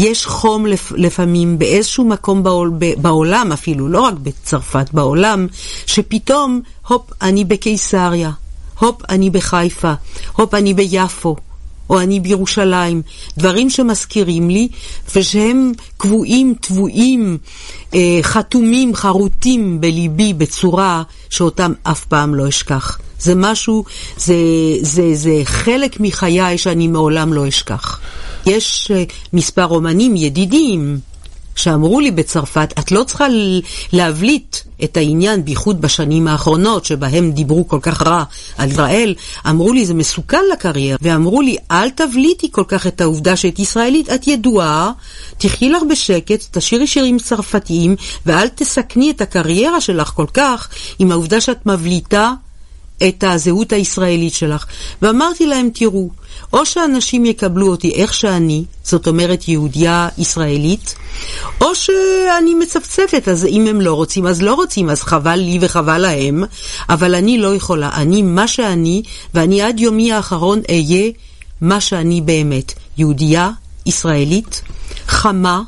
יש חום לפ, לפעמים באיזשהו מקום בעול, בעולם אפילו, לא רק בצרפת, בעולם, שפתאום, הופ, אני בקיסריה, הופ, אני בחיפה, הופ, אני ביפו. או אני בירושלים, דברים שמזכירים לי ושהם קבועים, טבועים, אה, חתומים, חרוטים בליבי בצורה שאותם אף פעם לא אשכח. זה משהו, זה, זה, זה חלק מחיי שאני מעולם לא אשכח. יש אה, מספר אומנים ידידים שאמרו לי בצרפת, את לא צריכה להבליט את העניין, בייחוד בשנים האחרונות, שבהם דיברו כל כך רע על ישראל, אמרו לי, זה מסוכן לקריירה, ואמרו לי, אל תבליטי כל כך את העובדה שאת ישראלית, את ידועה, תחי לך בשקט, תשאירי שירים צרפתיים, ואל תסכני את הקריירה שלך כל כך עם העובדה שאת מבליטה את הזהות הישראלית שלך. ואמרתי להם, תראו, או שאנשים יקבלו אותי איך שאני, זאת אומרת יהודייה ישראלית, או שאני מצפצפת, אז אם הם לא רוצים, אז לא רוצים, אז חבל לי וחבל להם, אבל אני לא יכולה, אני מה שאני, ואני עד יומי האחרון אהיה מה שאני באמת, יהודייה ישראלית, חמה,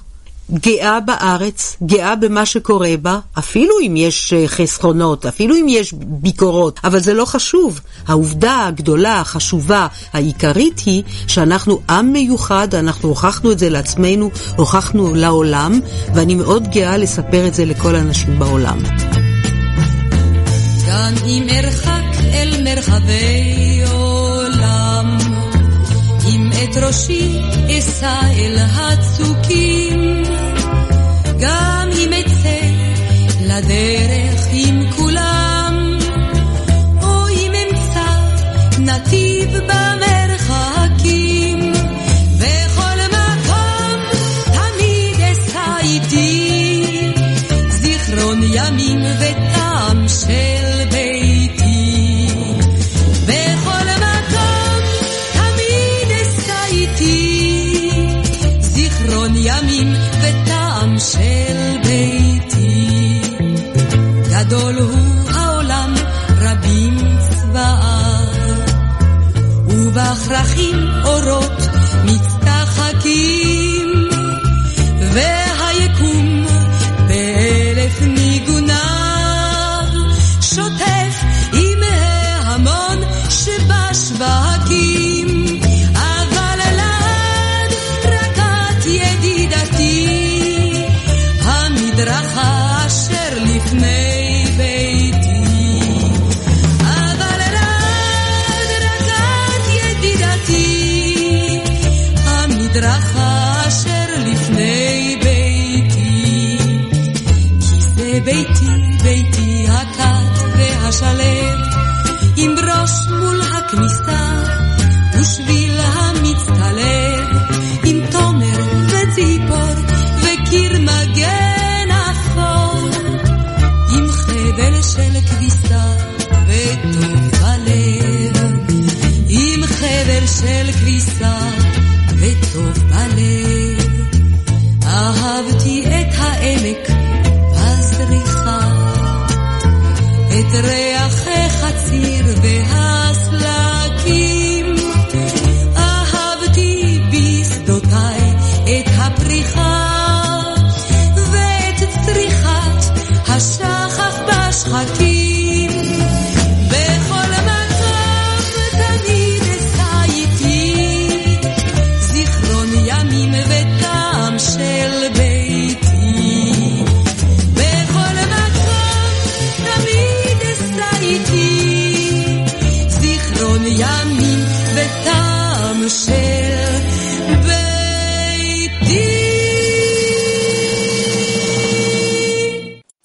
גאה בארץ, גאה במה שקורה בה, אפילו אם יש אה, חסכונות, אפילו אם יש ביקורות, אבל זה לא חשוב. העובדה הגדולה, החשובה, העיקרית היא שאנחנו עם מיוחד, אנחנו הוכחנו את זה לעצמנו, הוכחנו לעולם, ואני מאוד גאה לספר את זה לכל האנשים בעולם. גם אם ארחק אל מרחבי עולם, אם את ראשי אשא אל הצוקים, גם אם אצא לדרך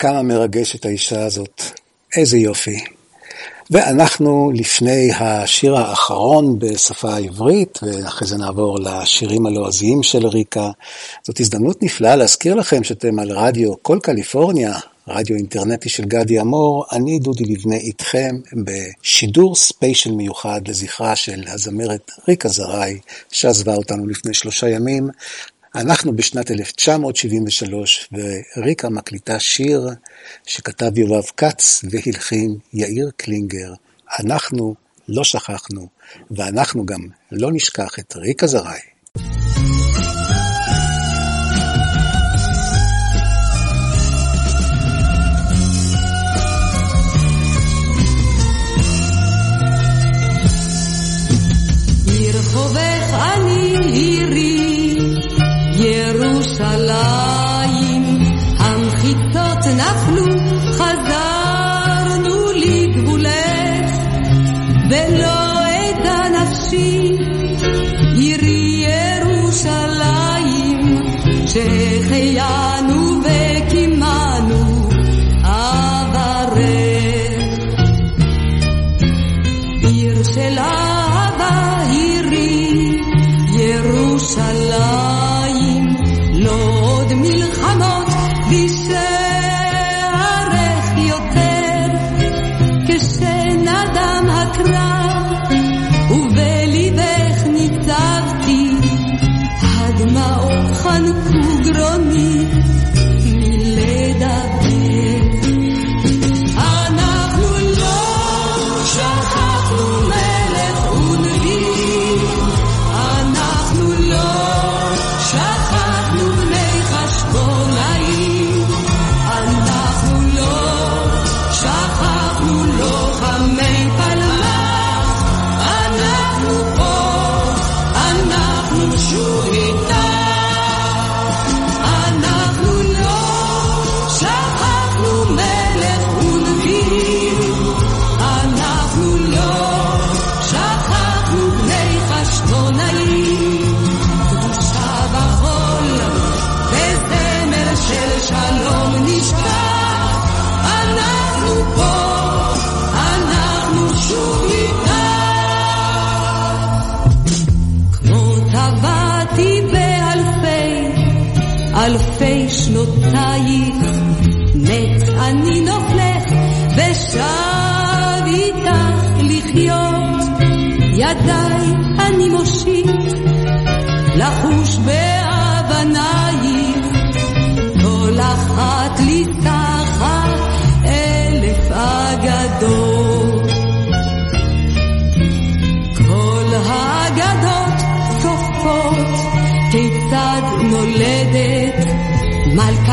כמה מרגשת האישה הזאת, איזה יופי. ואנחנו לפני השיר האחרון בשפה העברית, ואחרי זה נעבור לשירים הלועזיים של ריקה. זאת הזדמנות נפלאה להזכיר לכם שאתם על רדיו כל קליפורניה, רדיו אינטרנטי של גדי אמור, אני דודי לבנה איתכם בשידור ספיישל מיוחד לזכרה של הזמרת ריקה זרעי, שעזבה אותנו לפני שלושה ימים. אנחנו בשנת 1973, וריקה מקליטה שיר שכתב יובב כץ והלחין יאיר קלינגר. אנחנו לא שכחנו, ואנחנו גם לא נשכח את ריקה זרעי.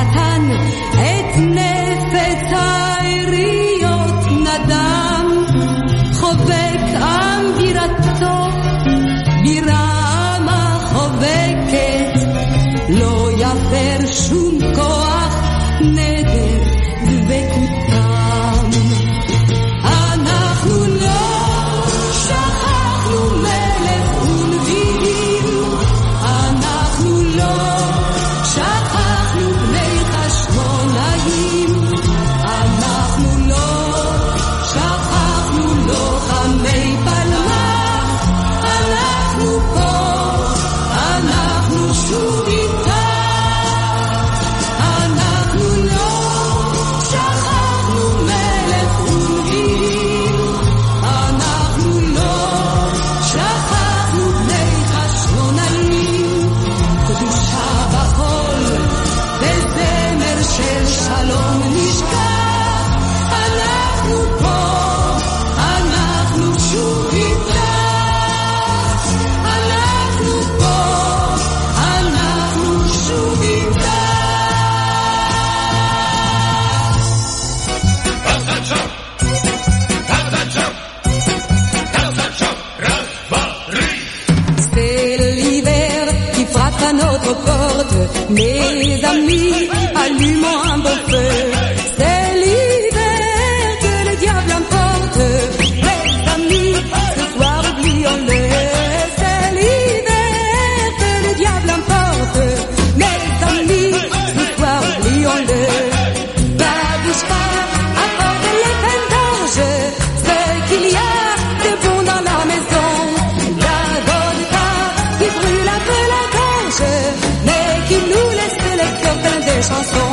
I've à notre porte. Mes amis, allumons un bon So.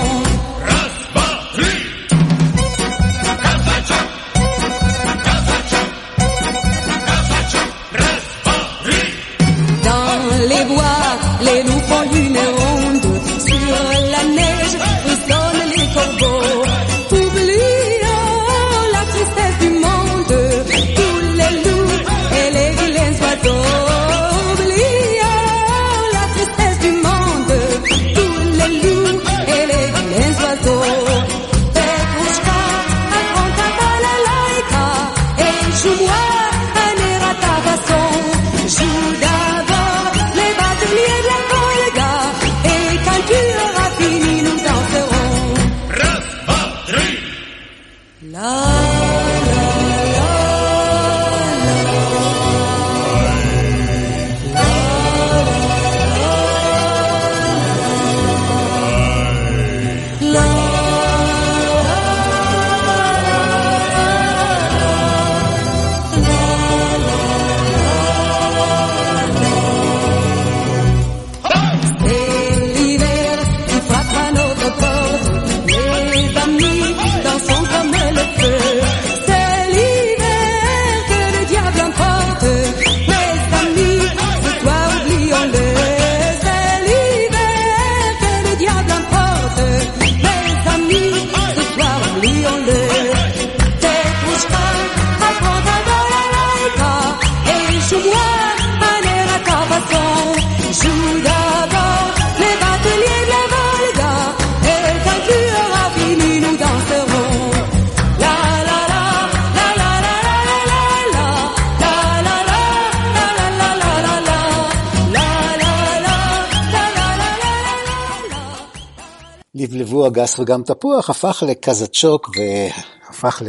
לבלבו אגס וגם תפוח, הפך לקזצ'וק והפך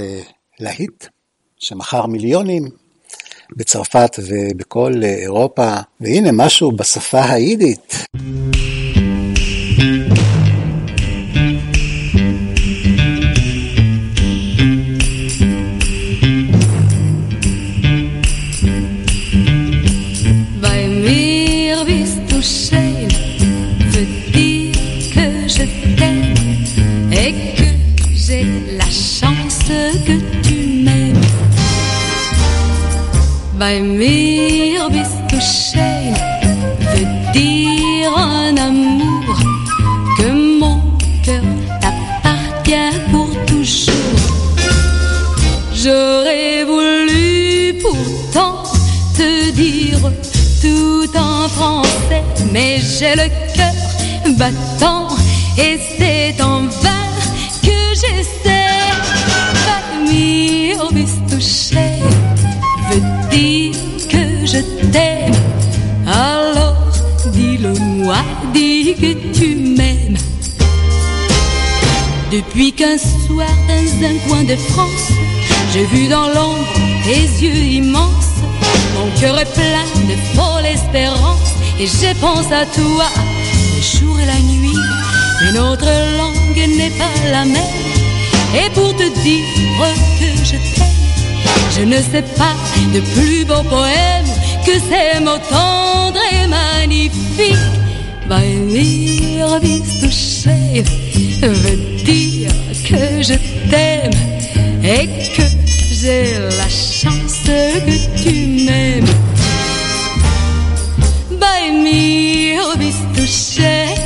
ללהיט שמכר מיליונים בצרפת ובכל אירופה, והנה משהו בשפה היידית. Bei mir bist veut dire un amour que mon cœur t'appartient pour toujours. J'aurais voulu pourtant te dire tout en français, mais j'ai le cœur battant et c'est en vain que j'essaie. Bei mir bist dis-le-moi, dis que tu m'aimes. Depuis qu'un soir dans un coin de France, j'ai vu dans l'ombre tes yeux immenses. Mon cœur est plein de folle espérance et j'ai pensé à toi le jour et la nuit. Mais notre langue n'est pas la même. Et pour te dire que je t'aime, je ne sais pas de plus beau poème que ces mots tendres et magnifiques. Bist du schön, veut dire que je t'aime et que j'ai la chance que tu m'aimes. Bei mir bist du schön,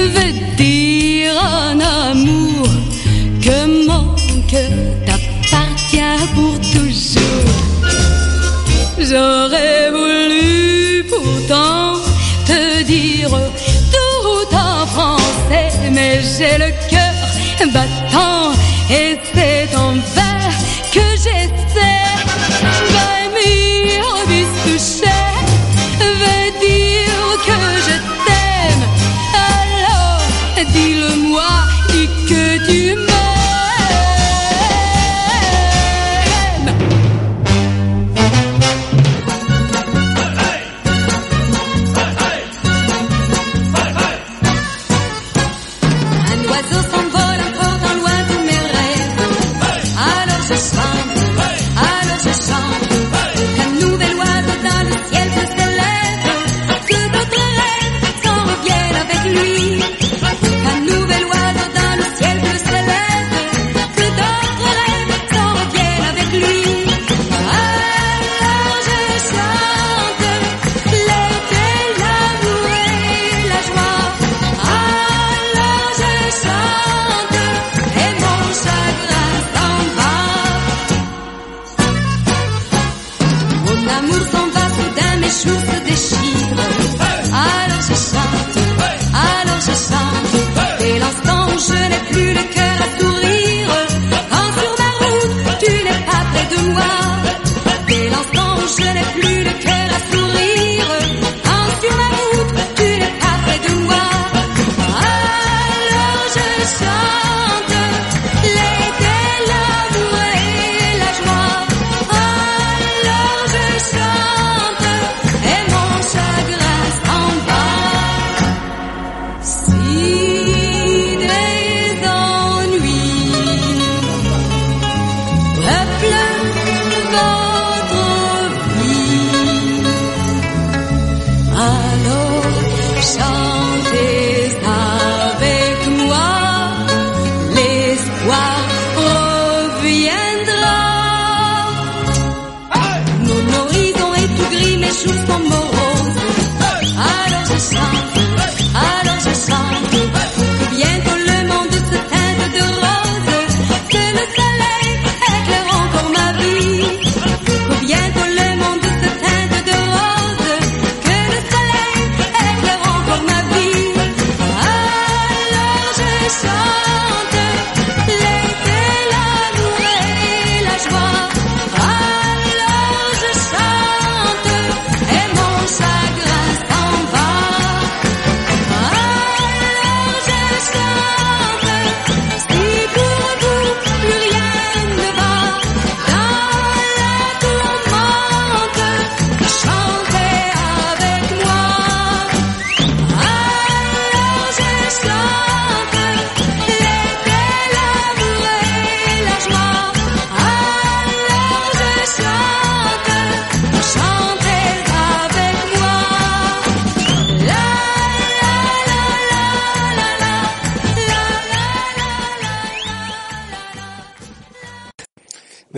veut dire un amour que mon cœur t'appartient pour toujours. J'aurais voulu pourtant j'ai le cœur battant et c'est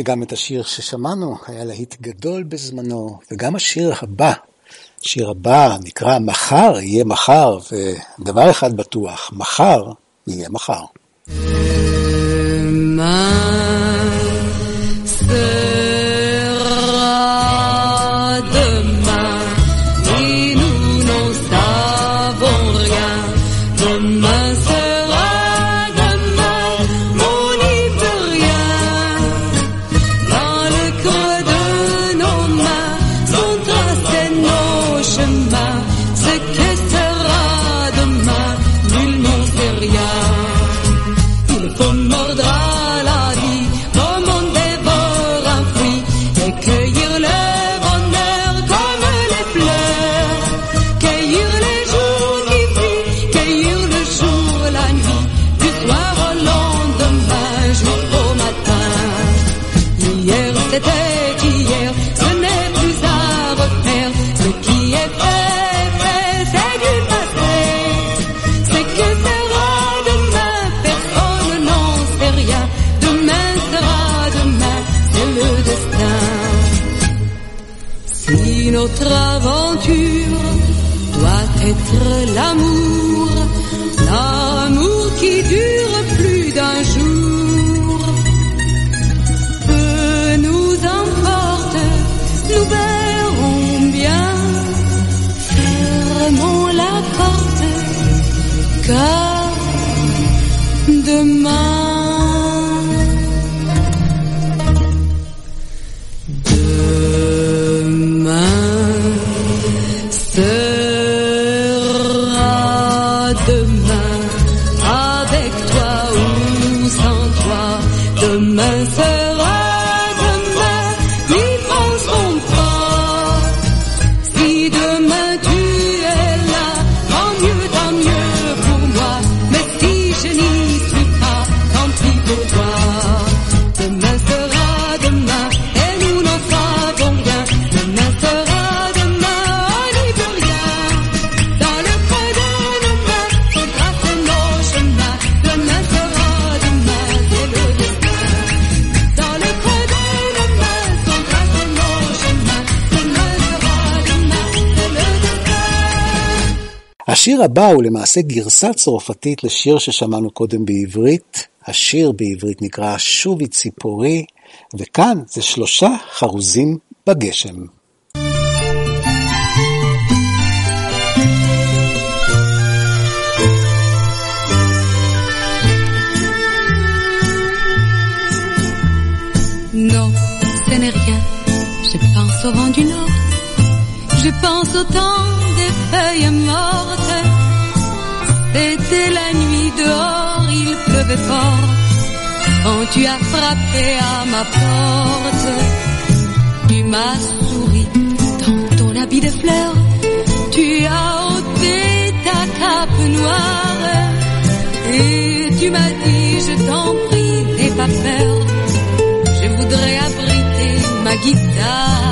וגם את השיר ששמענו, היה להיט גדול בזמנו, וגם השיר הבא, השיר הבא נקרא מחר יהיה מחר, ודבר אחד בטוח, מחר יהיה מחר. notre השיר הבא הוא למעשה גרסה צרפתית לשיר ששמענו קודם בעברית. השיר בעברית נקרא שובי ציפורי, וכאן זה שלושה חרוזים בגשם. Non, ce n'est rien. Je pense au vent du nord. Je pense au temps des feuilles mortes. C'était la nuit dehors, il pleuvait fort. Quand tu as frappé à ma porte, tu m'as souri dans ton habit de fleurs. Tu as ôté ta cape noire et tu m'as dit, je t'en prie, n'aie pas peur. Je voudrais abriter ma guitare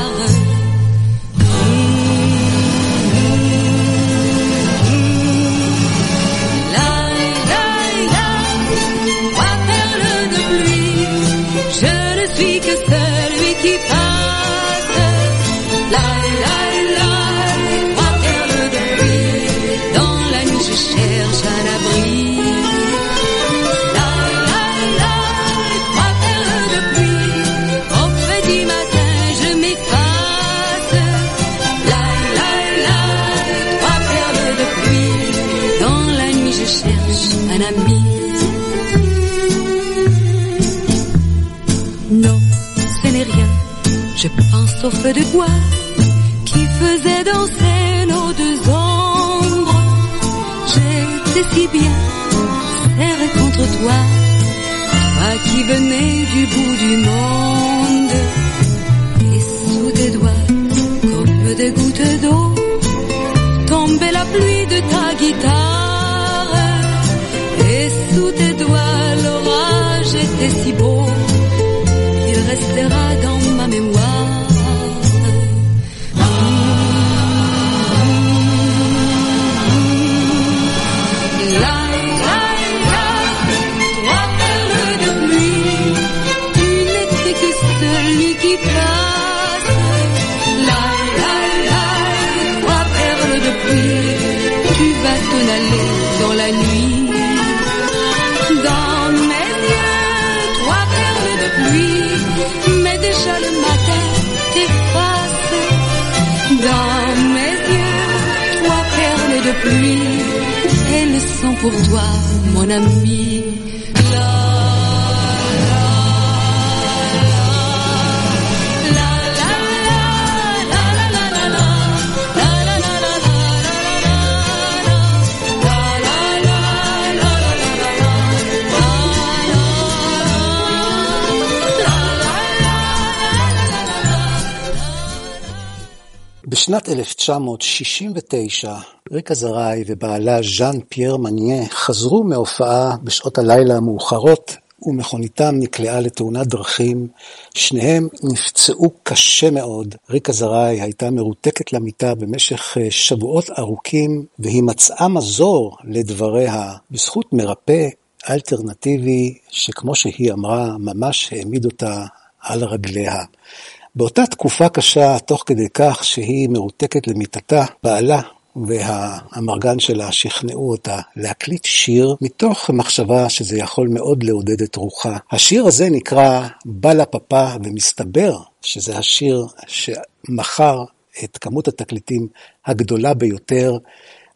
au feu de bois qui faisait danser nos deux ombres. J'étais si bien serré contre toi, toi qui venais du bout du monde. Et sous tes doigts, comme des gouttes d'eau, tombait la pluie de ta guitare. Et sous tes de pluie, elles sont pour toi, mon ami. בשנת 1969, ריקה זרעי ובעלה ז'אן פייר מניה חזרו מהופעה בשעות הלילה המאוחרות ומכוניתם נקלעה לתאונת דרכים. שניהם נפצעו קשה מאוד. ריקה זרעי הייתה מרותקת למיטה במשך אה, שבועות ארוכים, והיא מצאה מזור לדבריה בזכות מרפא אלטרנטיבי, שכמו שהיא אמרה, ממש העמיד אותה על רגליה. באותה תקופה קשה, תוך כדי כך שהיא מרותקת למיטתה, בעלה והאמרגן שלה שכנעו אותה להקליט שיר מתוך מחשבה שזה יכול מאוד לעודד את רוחה. השיר הזה נקרא בלה פאפה, ומסתבר שזה השיר שמכר את כמות התקליטים הגדולה ביותר.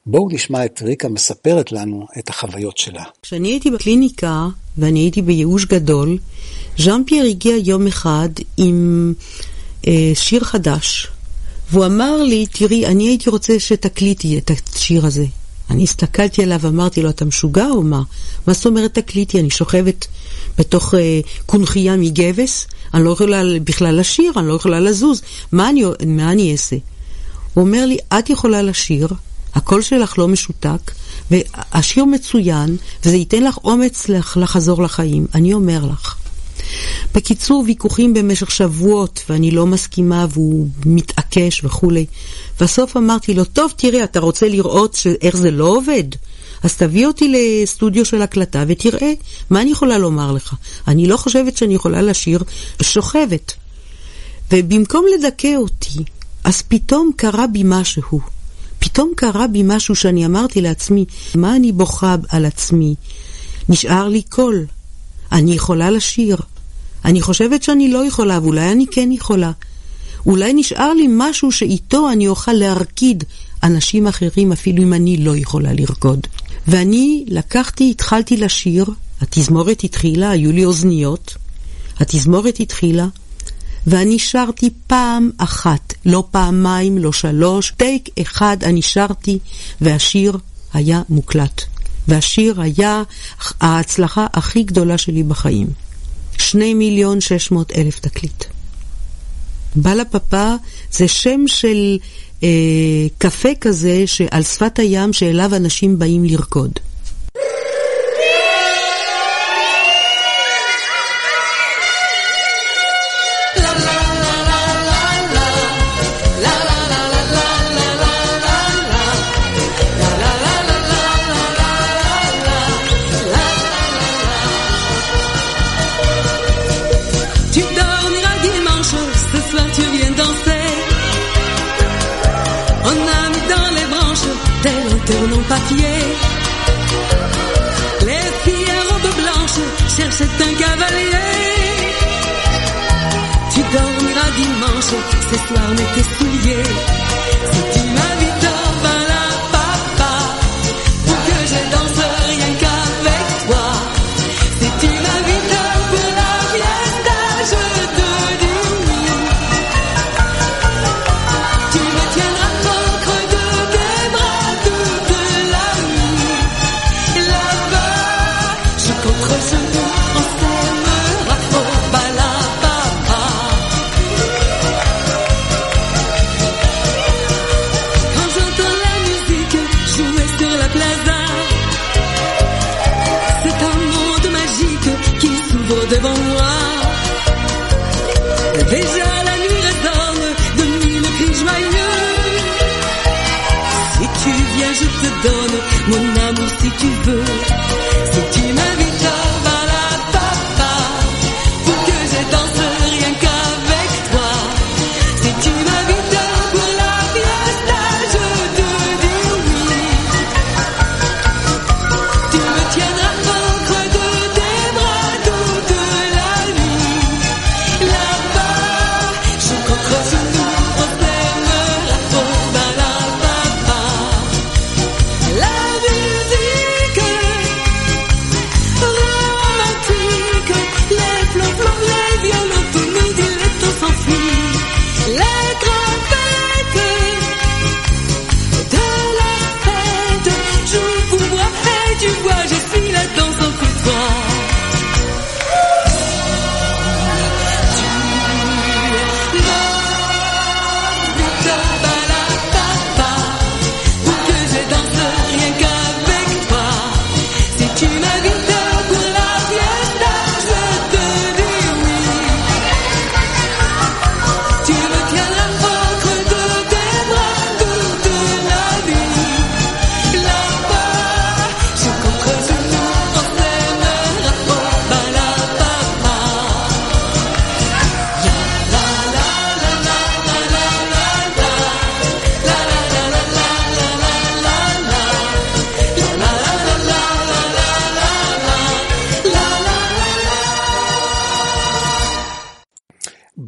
בואו נשמע את ריקה מספרת לנו את החוויות שלה. כשאני הייתי בקליניקה ואני הייתי בייאוש גדול, ז'אן פייר הגיע יום אחד עם אה, שיר חדש, והוא אמר לי, תראי, אני הייתי רוצה שתקליטי את השיר הזה. אני הסתכלתי עליו ואמרתי לו, אתה משוגע או מה? מה זאת אומרת תקליטי? אני שוכבת בתוך אה, קונכייה מגבס, אני לא יכולה בכלל לשיר, אני לא יכולה לזוז, מה אני, מה אני אעשה? הוא אומר לי, את יכולה לשיר, הקול שלך לא משותק, והשיר מצוין, וזה ייתן לך אומץ לחזור לחיים. אני אומר לך. בקיצור, ויכוחים במשך שבועות, ואני לא מסכימה, והוא מתעקש וכולי. בסוף אמרתי לו, טוב, תראה, אתה רוצה לראות ש... איך זה לא עובד? אז תביא אותי לסטודיו של הקלטה ותראה מה אני יכולה לומר לך. אני לא חושבת שאני יכולה לשיר שוכבת. ובמקום לדכא אותי, אז פתאום קרה בי משהו. פתאום קרה בי משהו שאני אמרתי לעצמי, מה אני בוכה על עצמי? נשאר לי קול. אני יכולה לשיר. אני חושבת שאני לא יכולה, ואולי אני כן יכולה. אולי נשאר לי משהו שאיתו אני אוכל להרקיד אנשים אחרים, אפילו אם אני לא יכולה לרקוד. ואני לקחתי, התחלתי לשיר, התזמורת התחילה, היו לי אוזניות, התזמורת התחילה, ואני שרתי פעם אחת, לא פעמיים, לא שלוש, טייק אחד אני שרתי, והשיר היה מוקלט. והשיר היה ההצלחה הכי גדולה שלי בחיים. שני מיליון שש מאות אלף תקליט. בלה פאפה זה שם של אה, קפה כזה שעל שפת הים שאליו אנשים באים לרקוד. Ce soir mets tes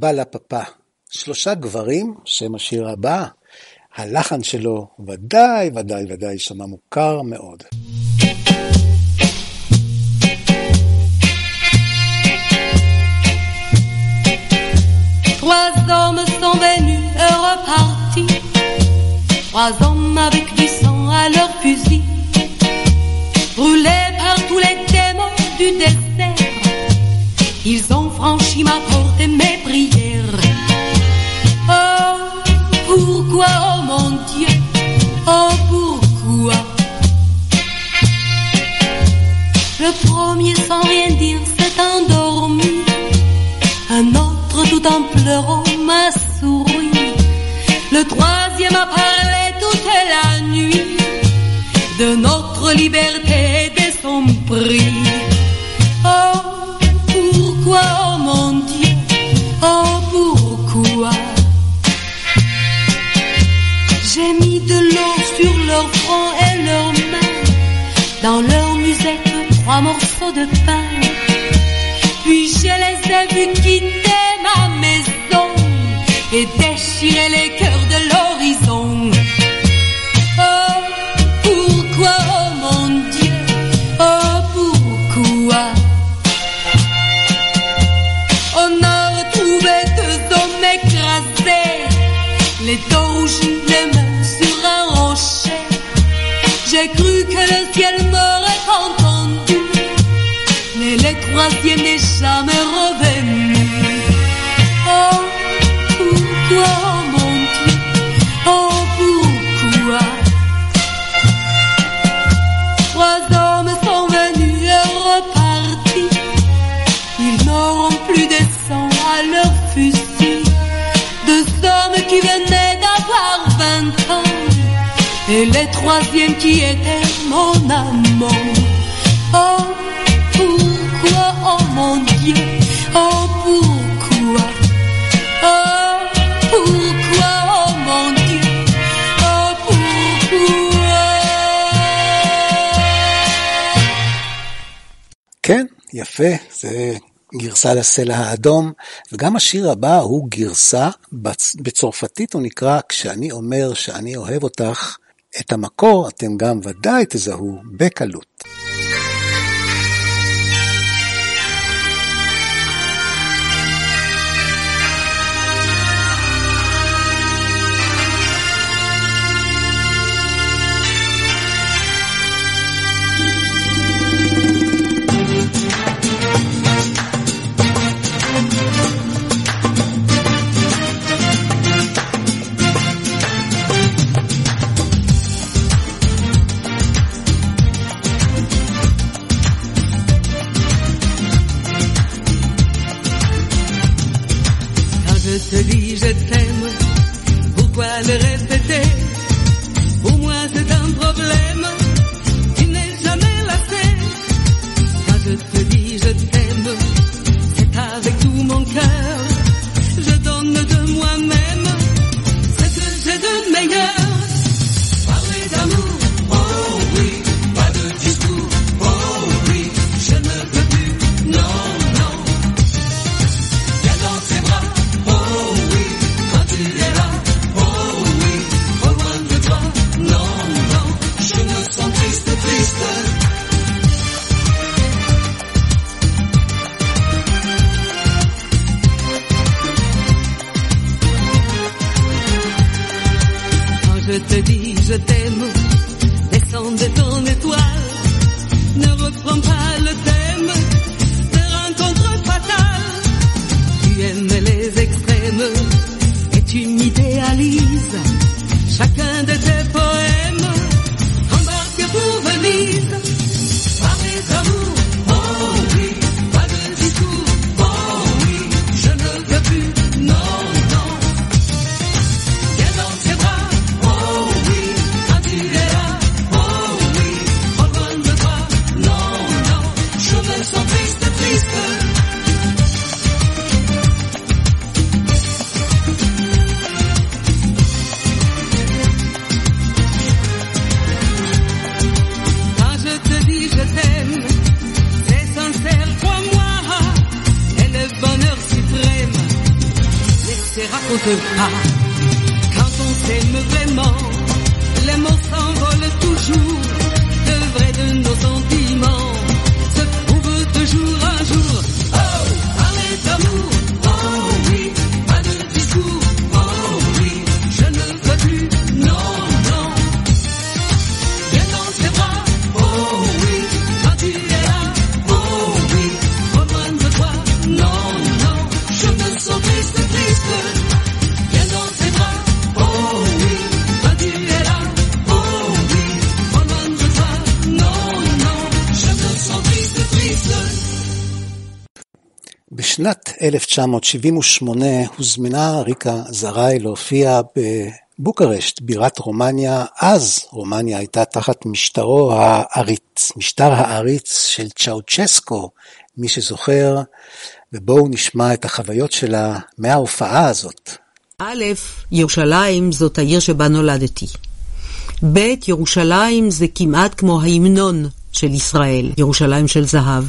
פאפה לה פאפה. שלושה גברים, שם השיר הבא, הלחן שלו ודאי, ודאי, ודאי יישמע מוכר מאוד. Trois hommes sont venus et repartis. Trois hommes avec du sang à leur fusil. Brûlés par tous les démons du désert. Ils ont franchi ma porte et mes premier sans rien dire s'est endormi. Un autre tout en pleurant m'a souri. Le troisième a parlé toute la nuit de notre liberté et de son prix. Oh, pourquoi, oh mon Dieu, oh pourquoi? J'ai mis de l'eau sur leur front et leurs mains, dans leur trois morceaux de pain. Puis je les ai vus quitter ma maison et déchirer les cœurs de l'horizon. Oh, pourquoi, oh mon Dieu, oh pourquoi? On a retrouvé deux hommes écrasés, les dos rougis, les sur un rocher. J'ai cru que le ciel le troisième n'est jamais revenu. Oh, pourquoi, mon Dieu, oh pourquoi Trois hommes sont venus et repartis. Ils n'auront plus de sang à leur fusil. Deux hommes qui venaient d'avoir vingt ans. Et le troisième qui était mon amant. Oh, כן, יפה, זה גרסה לסלע האדום, וגם השיר הבא הוא גרסה, בצ- בצרפתית הוא נקרא "כשאני אומר שאני אוהב אותך", את המקור אתם גם ודאי תזהו בקלות. 1978 הוזמנה ריקה זרעי להופיע בבוקרשט, בירת רומניה. אז רומניה הייתה תחת משטרו העריץ, משטר העריץ של צ'אוצ'סקו, מי שזוכר, ובואו נשמע את החוויות שלה מההופעה הזאת. א', ירושלים זאת העיר שבה נולדתי. ב', ירושלים זה כמעט כמו ההמנון של ישראל, ירושלים של זהב.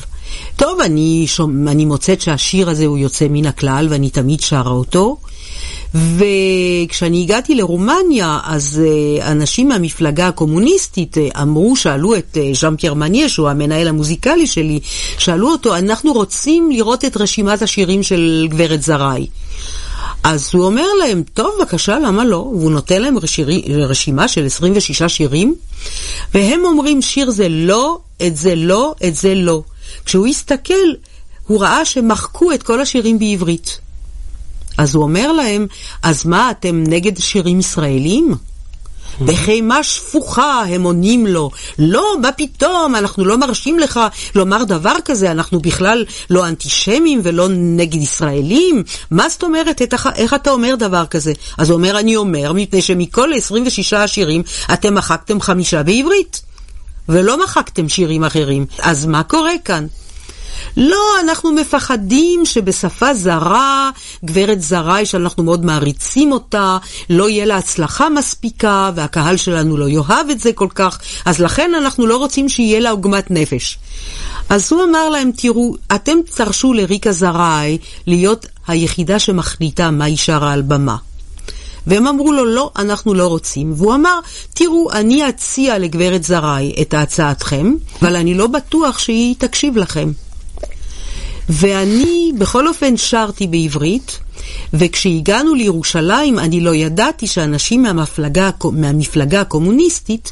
טוב, אני, שומע, אני מוצאת שהשיר הזה הוא יוצא מן הכלל ואני תמיד שרה אותו. וכשאני הגעתי לרומניה, אז uh, אנשים מהמפלגה הקומוניסטית uh, אמרו, שאלו את uh, ז'אן פייר מניה, שהוא המנהל המוזיקלי שלי, שאלו אותו, אנחנו רוצים לראות את רשימת השירים של גברת זרעי. אז הוא אומר להם, טוב, בבקשה, למה לא? והוא נותן להם רשירי, רשימה של 26 שירים, והם אומרים, שיר זה לא, את זה לא, את זה לא. כשהוא הסתכל, הוא ראה שמחקו את כל השירים בעברית. אז הוא אומר להם, אז מה, אתם נגד שירים ישראלים? בחימה שפוכה הם עונים לו, לא, מה פתאום, אנחנו לא מרשים לך לומר דבר כזה, אנחנו בכלל לא אנטישמים ולא נגד ישראלים, מה זאת אומרת, איך, איך אתה אומר דבר כזה? אז הוא אומר, אני אומר, מפני שמכל 26 השירים אתם מחקתם חמישה בעברית, ולא מחקתם שירים אחרים, אז מה קורה כאן? לא, אנחנו מפחדים שבשפה זרה, גברת זרה, שאנחנו מאוד מעריצים אותה, לא יהיה לה הצלחה מספיקה, והקהל שלנו לא יאהב את זה כל כך, אז לכן אנחנו לא רוצים שיהיה לה עוגמת נפש. אז הוא אמר להם, תראו, אתם תרשו לריקה זרעי להיות היחידה שמחליטה מה היא שרה על במה. והם אמרו לו, לא, אנחנו לא רוצים. והוא אמר, תראו, אני אציע לגברת זרעי את הצעתכם, אבל אני לא בטוח שהיא תקשיב לכם. ואני בכל אופן שרתי בעברית, וכשהגענו לירושלים אני לא ידעתי שאנשים מהמפלגה, מהמפלגה הקומוניסטית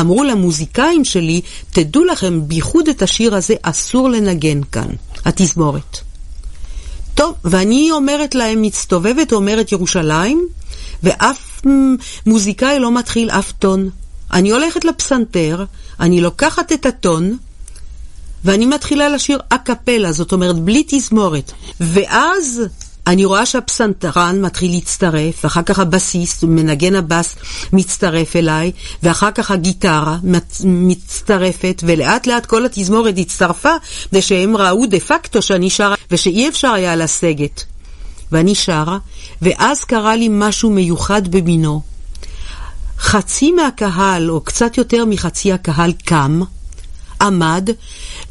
אמרו למוזיקאים שלי, תדעו לכם, בייחוד את השיר הזה אסור לנגן כאן, התזמורת. טוב, ואני אומרת להם, מצטובבת אומרת ירושלים, ואף מוזיקאי לא מתחיל אף טון. אני הולכת לפסנתר, אני לוקחת את הטון, ואני מתחילה לשיר אקפלה, זאת אומרת בלי תזמורת. ואז אני רואה שהפסנתרן מתחיל להצטרף, ואחר כך הבסיסט, מנגן הבס, מצטרף אליי, ואחר כך הגיטרה מצטרפת, ולאט לאט כל התזמורת הצטרפה, ושהם ראו דה פקטו שאני שרה, ושאי אפשר היה לסגת. ואני שרה, ואז קרה לי משהו מיוחד במינו. חצי מהקהל, או קצת יותר מחצי הקהל, קם, עמד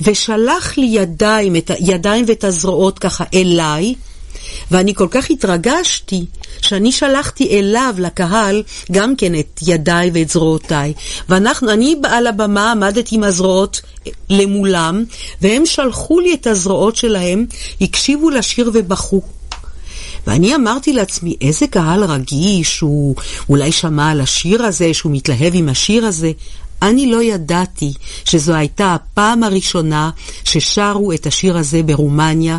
ושלח לי ידיים, את הידיים ואת הזרועות ככה אליי, ואני כל כך התרגשתי שאני שלחתי אליו, לקהל, גם כן את ידיי ואת זרועותיי. ואני על הבמה עמדתי עם הזרועות למולם, והם שלחו לי את הזרועות שלהם, הקשיבו לשיר ובכו. ואני אמרתי לעצמי, איזה קהל רגיש, הוא אולי שמע על השיר הזה, שהוא מתלהב עם השיר הזה. אני לא ידעתי שזו הייתה הפעם הראשונה ששרו את השיר הזה ברומניה,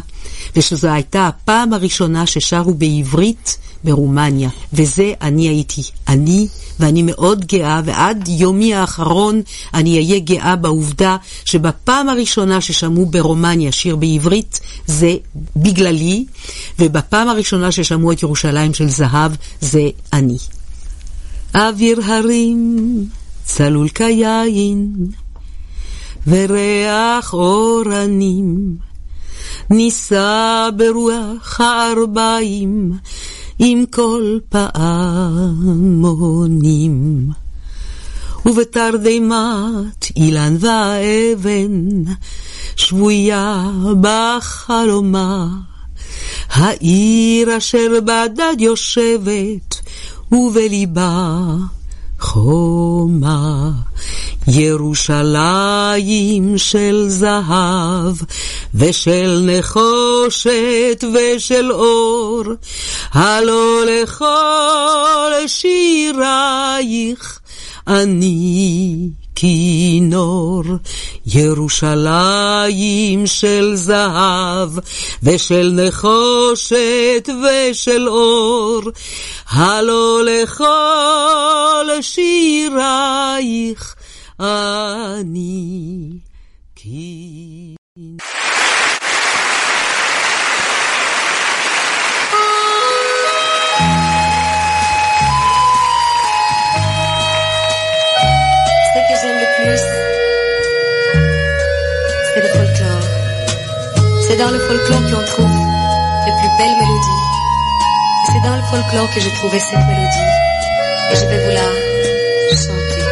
ושזו הייתה הפעם הראשונה ששרו בעברית ברומניה. וזה אני הייתי. אני, ואני מאוד גאה, ועד יומי האחרון אני אהיה גאה בעובדה שבפעם הראשונה ששמעו ברומניה שיר בעברית זה בגללי, ובפעם הראשונה ששמעו את ירושלים של זהב זה אני. אוויר הרים צלול כיין, וריח אורנים, נישא ברוח הארבעים, עם כל פעמונים. ובתרדמת אילן ואבן, שבויה בחלומה, העיר אשר בדד יושבת, ובליבה חומה. ירושלים של זהב, ושל נחושת ושל אור, הלא לכל שירייך אני כינור, ירושלים של זהב, ושל נחושת ושל אור, הלא לכל שירייך אני כינור. C'est le folklore. C'est dans le folklore qu'on trouve les plus belles mélodies. C'est dans le folklore que j'ai trouvé cette mélodie. Et je vais vous la chanter.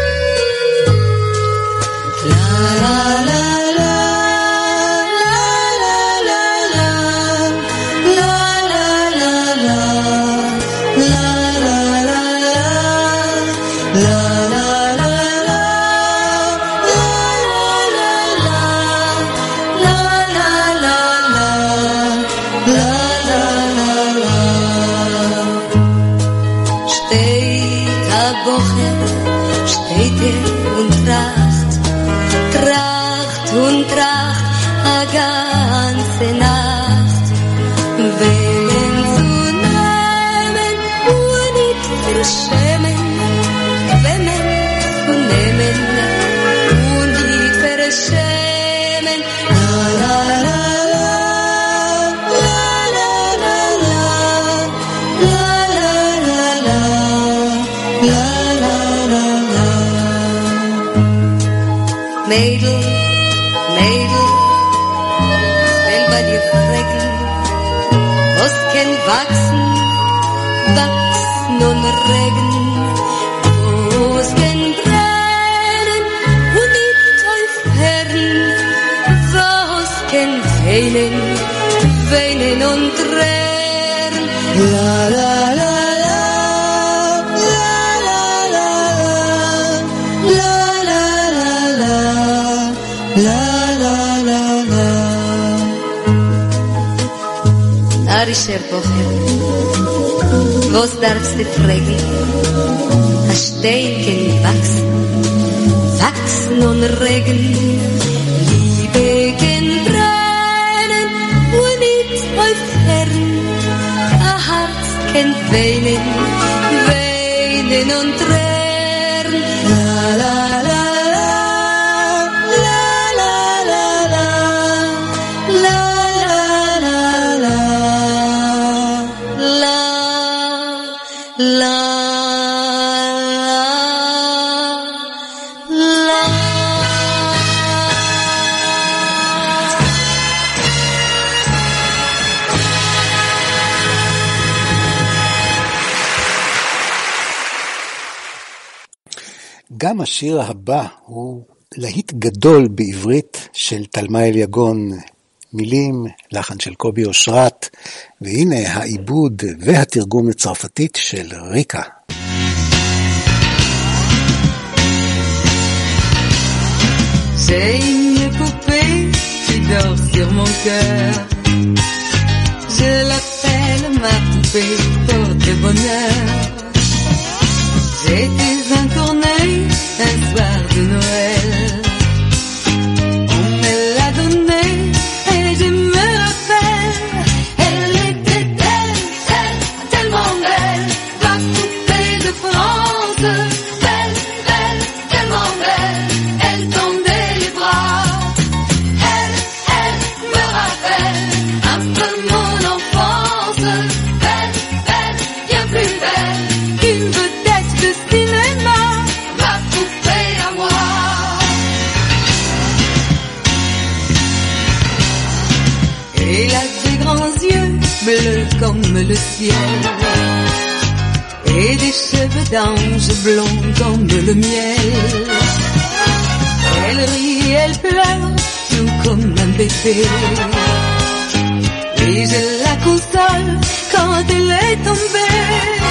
השיר הבא הוא להיט גדול בעברית של תלמה אליגון, מילים, לחן של קובי אושרת, והנה העיבוד והתרגום לצרפתית של ריקה. J'ai une poupée qui dort sur mon cœur. Je l'appelle ma poupée porte bonheur. J'étais un tournée es verduneux. Ciel Et des cheveux d'ange blonds comme le miel Elle rit, elle pleure, tout comme un bébé Et je la console quand elle est tombée.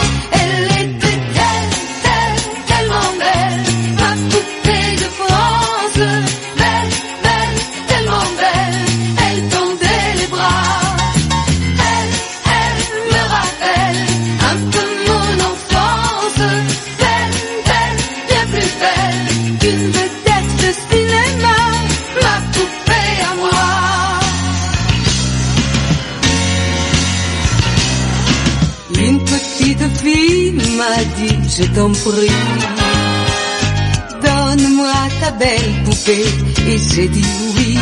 Donne-moi ta belle poupée. Et j'ai dit oui.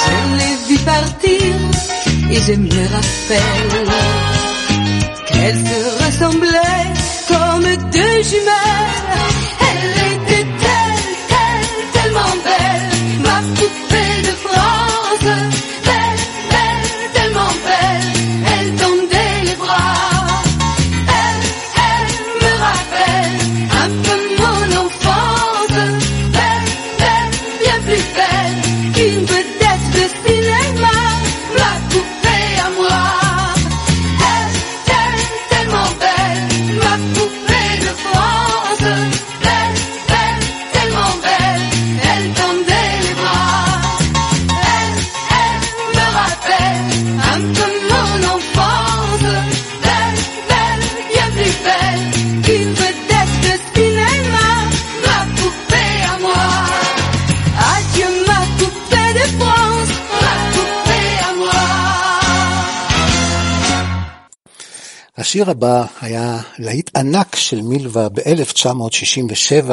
Je l'ai vue partir et je me rappelle qu'elle se ressemblait comme deux jumelles. השיר הבא היה להיט ענק של מילווה ב-1967,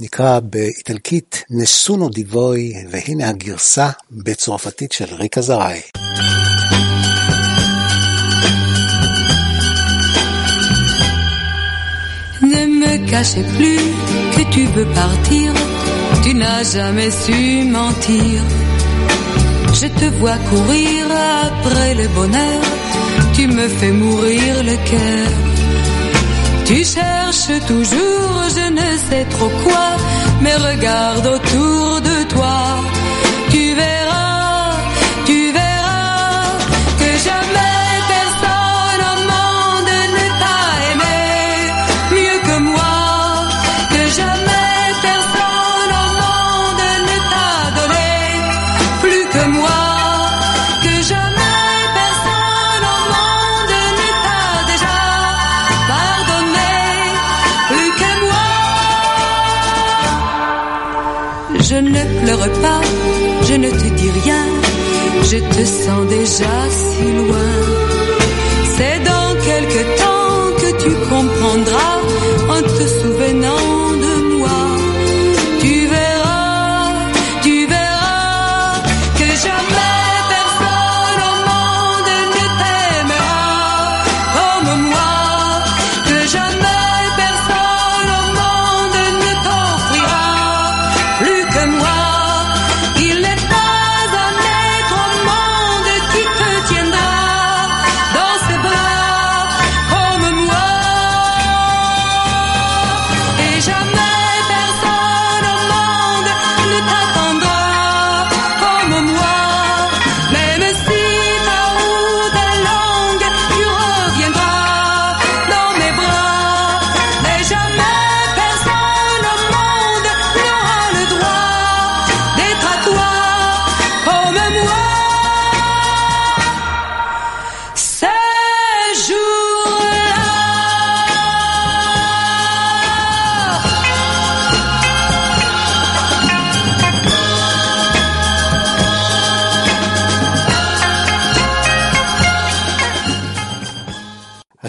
נקרא באיטלקית נסונו דיבוי, והנה הגרסה בצרפתית של ריקה זרעי. Je te vois courir après le bonheur, tu me fais mourir le cœur. Tu cherches toujours je ne sais trop quoi, mais regarde autour de toi.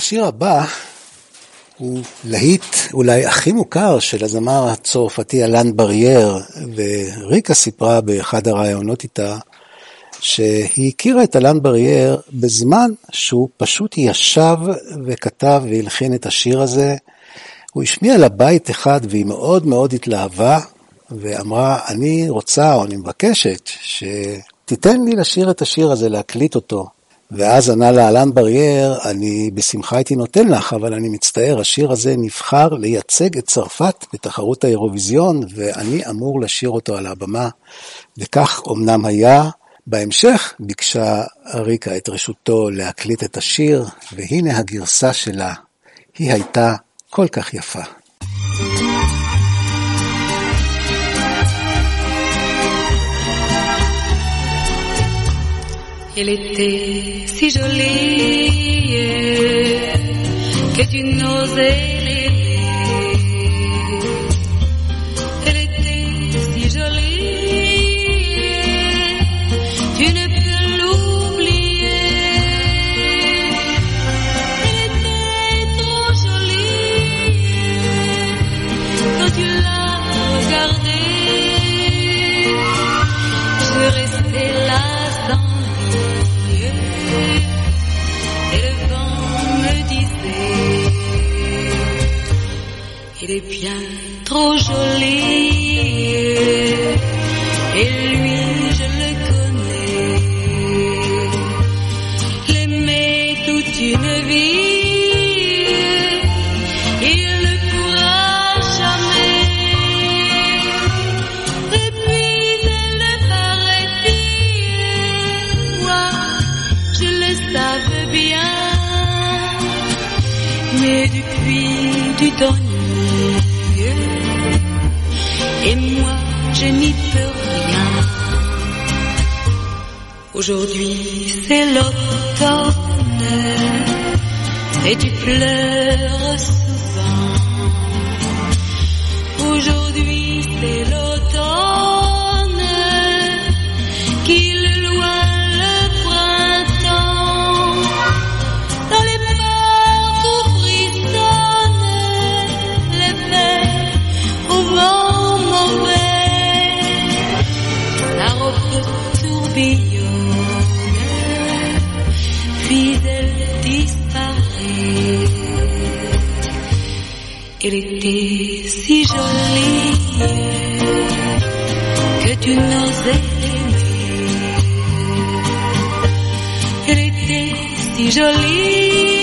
השיר הבא הוא להיט אולי הכי מוכר של הזמר הצרפתי אלן ברייר, וריקה סיפרה באחד הראיונות איתה שהיא הכירה את אלן ברייר בזמן שהוא פשוט ישב וכתב והלחין את השיר הזה. הוא השמיע לה בית אחד והיא מאוד מאוד התלהבה ואמרה, אני רוצה או אני מבקשת שתיתן לי לשיר את השיר הזה, להקליט אותו. ואז ענה לה אלן ברייר, אני בשמחה הייתי נותן לך, אבל אני מצטער, השיר הזה נבחר לייצג את צרפת בתחרות האירוויזיון, ואני אמור לשיר אותו על הבמה. וכך אמנם היה, בהמשך ביקשה ריקה את רשותו להקליט את השיר, והנה הגרסה שלה. היא הייתה כל כך יפה. Elle était si jolie. Que tu n'osais les Il est bien trop joli Aujourd'hui c'est l'automne et tu pleures souvent. Aujourd'hui c'est l'automne Elle était si jolie que tu n'osais l'aimer. Elle était si jolie,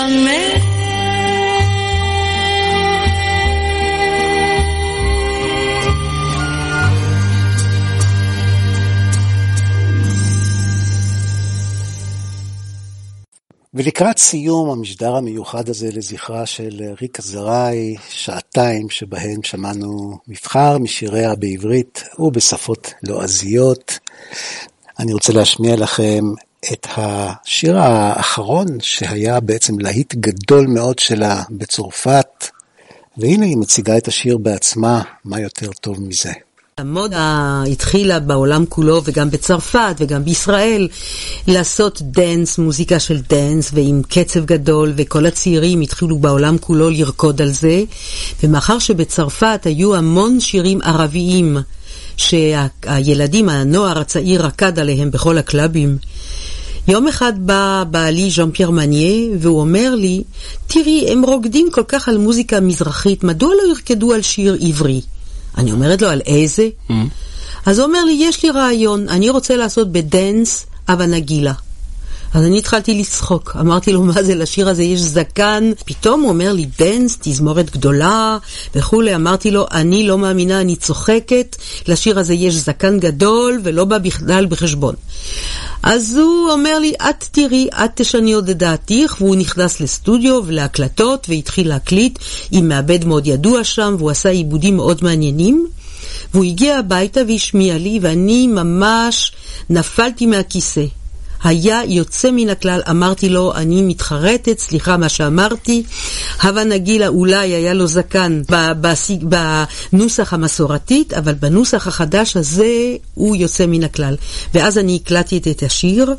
jamais. ולקראת סיום המשדר המיוחד הזה לזכרה של ריקה זרעי, שעתיים שבהן שמענו מבחר משיריה בעברית ובשפות לועזיות, אני רוצה להשמיע לכם את השיר האחרון שהיה בעצם להיט גדול מאוד שלה בצרפת, והנה היא מציגה את השיר בעצמה, מה יותר טוב מזה. המודה התחילה בעולם כולו וגם בצרפת וגם בישראל לעשות dance, מוזיקה של dance ועם קצב גדול וכל הצעירים התחילו בעולם כולו לרקוד על זה ומאחר שבצרפת היו המון שירים ערביים שהילדים, הנוער הצעיר רקד עליהם בכל הקלאבים יום אחד בא בעלי ז'אן פייר מניה והוא אומר לי תראי הם רוקדים כל כך על מוזיקה מזרחית מדוע לא ירקדו על שיר עברי? אני אומרת לו, על איזה? Mm-hmm. אז הוא אומר לי, יש לי רעיון, אני רוצה לעשות ב dance הבה נגילה. אז אני התחלתי לצחוק, אמרתי לו, מה זה, לשיר הזה יש זקן? פתאום הוא אומר לי, dance, תזמורת גדולה וכולי. אמרתי לו, אני לא מאמינה, אני צוחקת, לשיר הזה יש זקן גדול ולא בא בכלל בחשבון. אז הוא אומר לי, את תראי, את תשני עוד את דעתך, והוא נכנס לסטודיו ולהקלטות והתחיל להקליט עם מעבד מאוד ידוע שם, והוא עשה עיבודים מאוד מעניינים. והוא הגיע הביתה והשמיע לי, ואני ממש נפלתי מהכיסא. היה יוצא מן הכלל, אמרתי לו, אני מתחרטת, סליחה מה שאמרתי. הווה נגילה אולי היה לו זקן בנוסח המסורתית, אבל בנוסח החדש הזה הוא יוצא מן הכלל. ואז אני הקלטתי את השיר,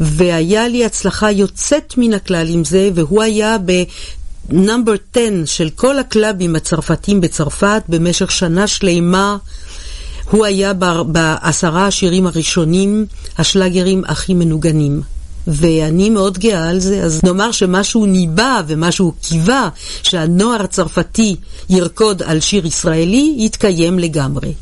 והיה לי הצלחה יוצאת מן הכלל עם זה, והוא היה ב... נאמבר 10 של כל הקלאבים הצרפתים בצרפת במשך שנה שלמה. הוא היה בעשרה השירים הראשונים, השלאגרים הכי מנוגנים. ואני מאוד גאה על זה, אז נאמר שמשהו ניבא ומשהו קיווה שהנוער הצרפתי ירקוד על שיר ישראלי, יתקיים לגמרי.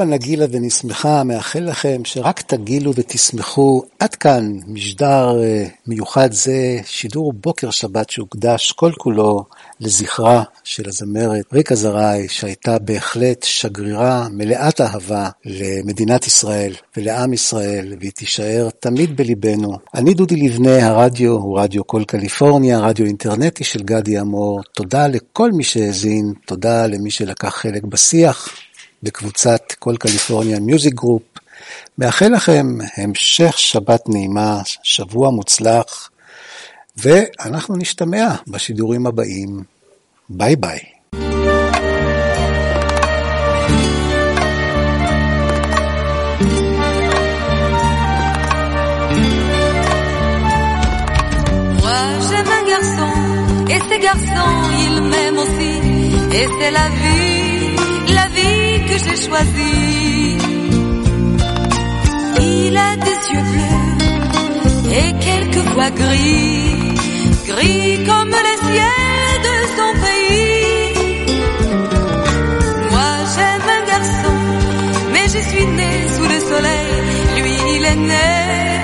הבה נגילה ונשמחה, מאחל לכם שרק תגילו ותשמחו. עד כאן משדר אה, מיוחד זה, שידור בוקר שבת שהוקדש כל כולו לזכרה של הזמרת ריקה זרעי, שהייתה בהחלט שגרירה מלאת אהבה למדינת ישראל ולעם ישראל, והיא תישאר תמיד בליבנו. אני דודי לבנה, הרדיו הוא רדיו כל קליפורניה, רדיו אינטרנטי של גדי אמור. תודה לכל מי שהאזין, תודה למי שלקח חלק בשיח. בקבוצת קול קליפורניה Music Group. מאחל לכם המשך שבת נעימה, שבוע מוצלח, ואנחנו נשתמע בשידורים הבאים. ביי ביי. Et ces garçons, ils m'aiment aussi, et c'est la vie, que j'ai choisie. Il a des yeux bleus et quelquefois gris, gris comme les ciels de son pays. Moi j'aime un garçon, mais je suis née sous le soleil. Lui il est né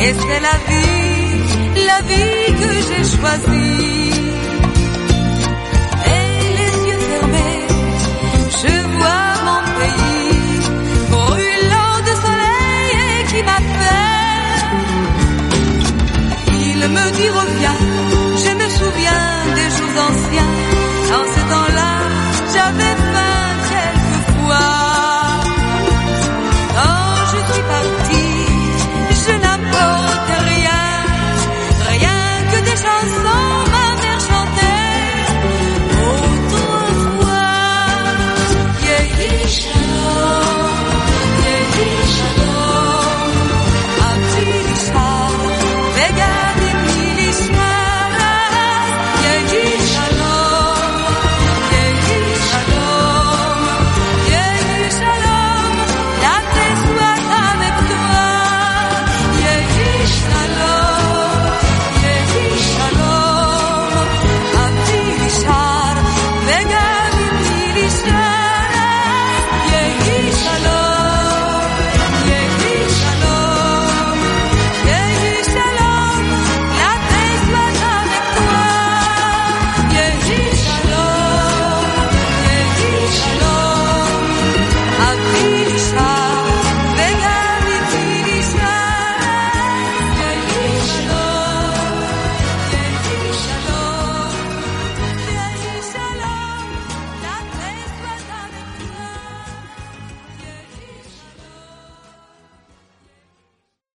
et c'est la vie, la vie que j'ai choisie. Et les yeux fermés, je vois mon pays brûlant de soleil et qui m'appelle. Il me dit reviens, je me souviens des jours anciens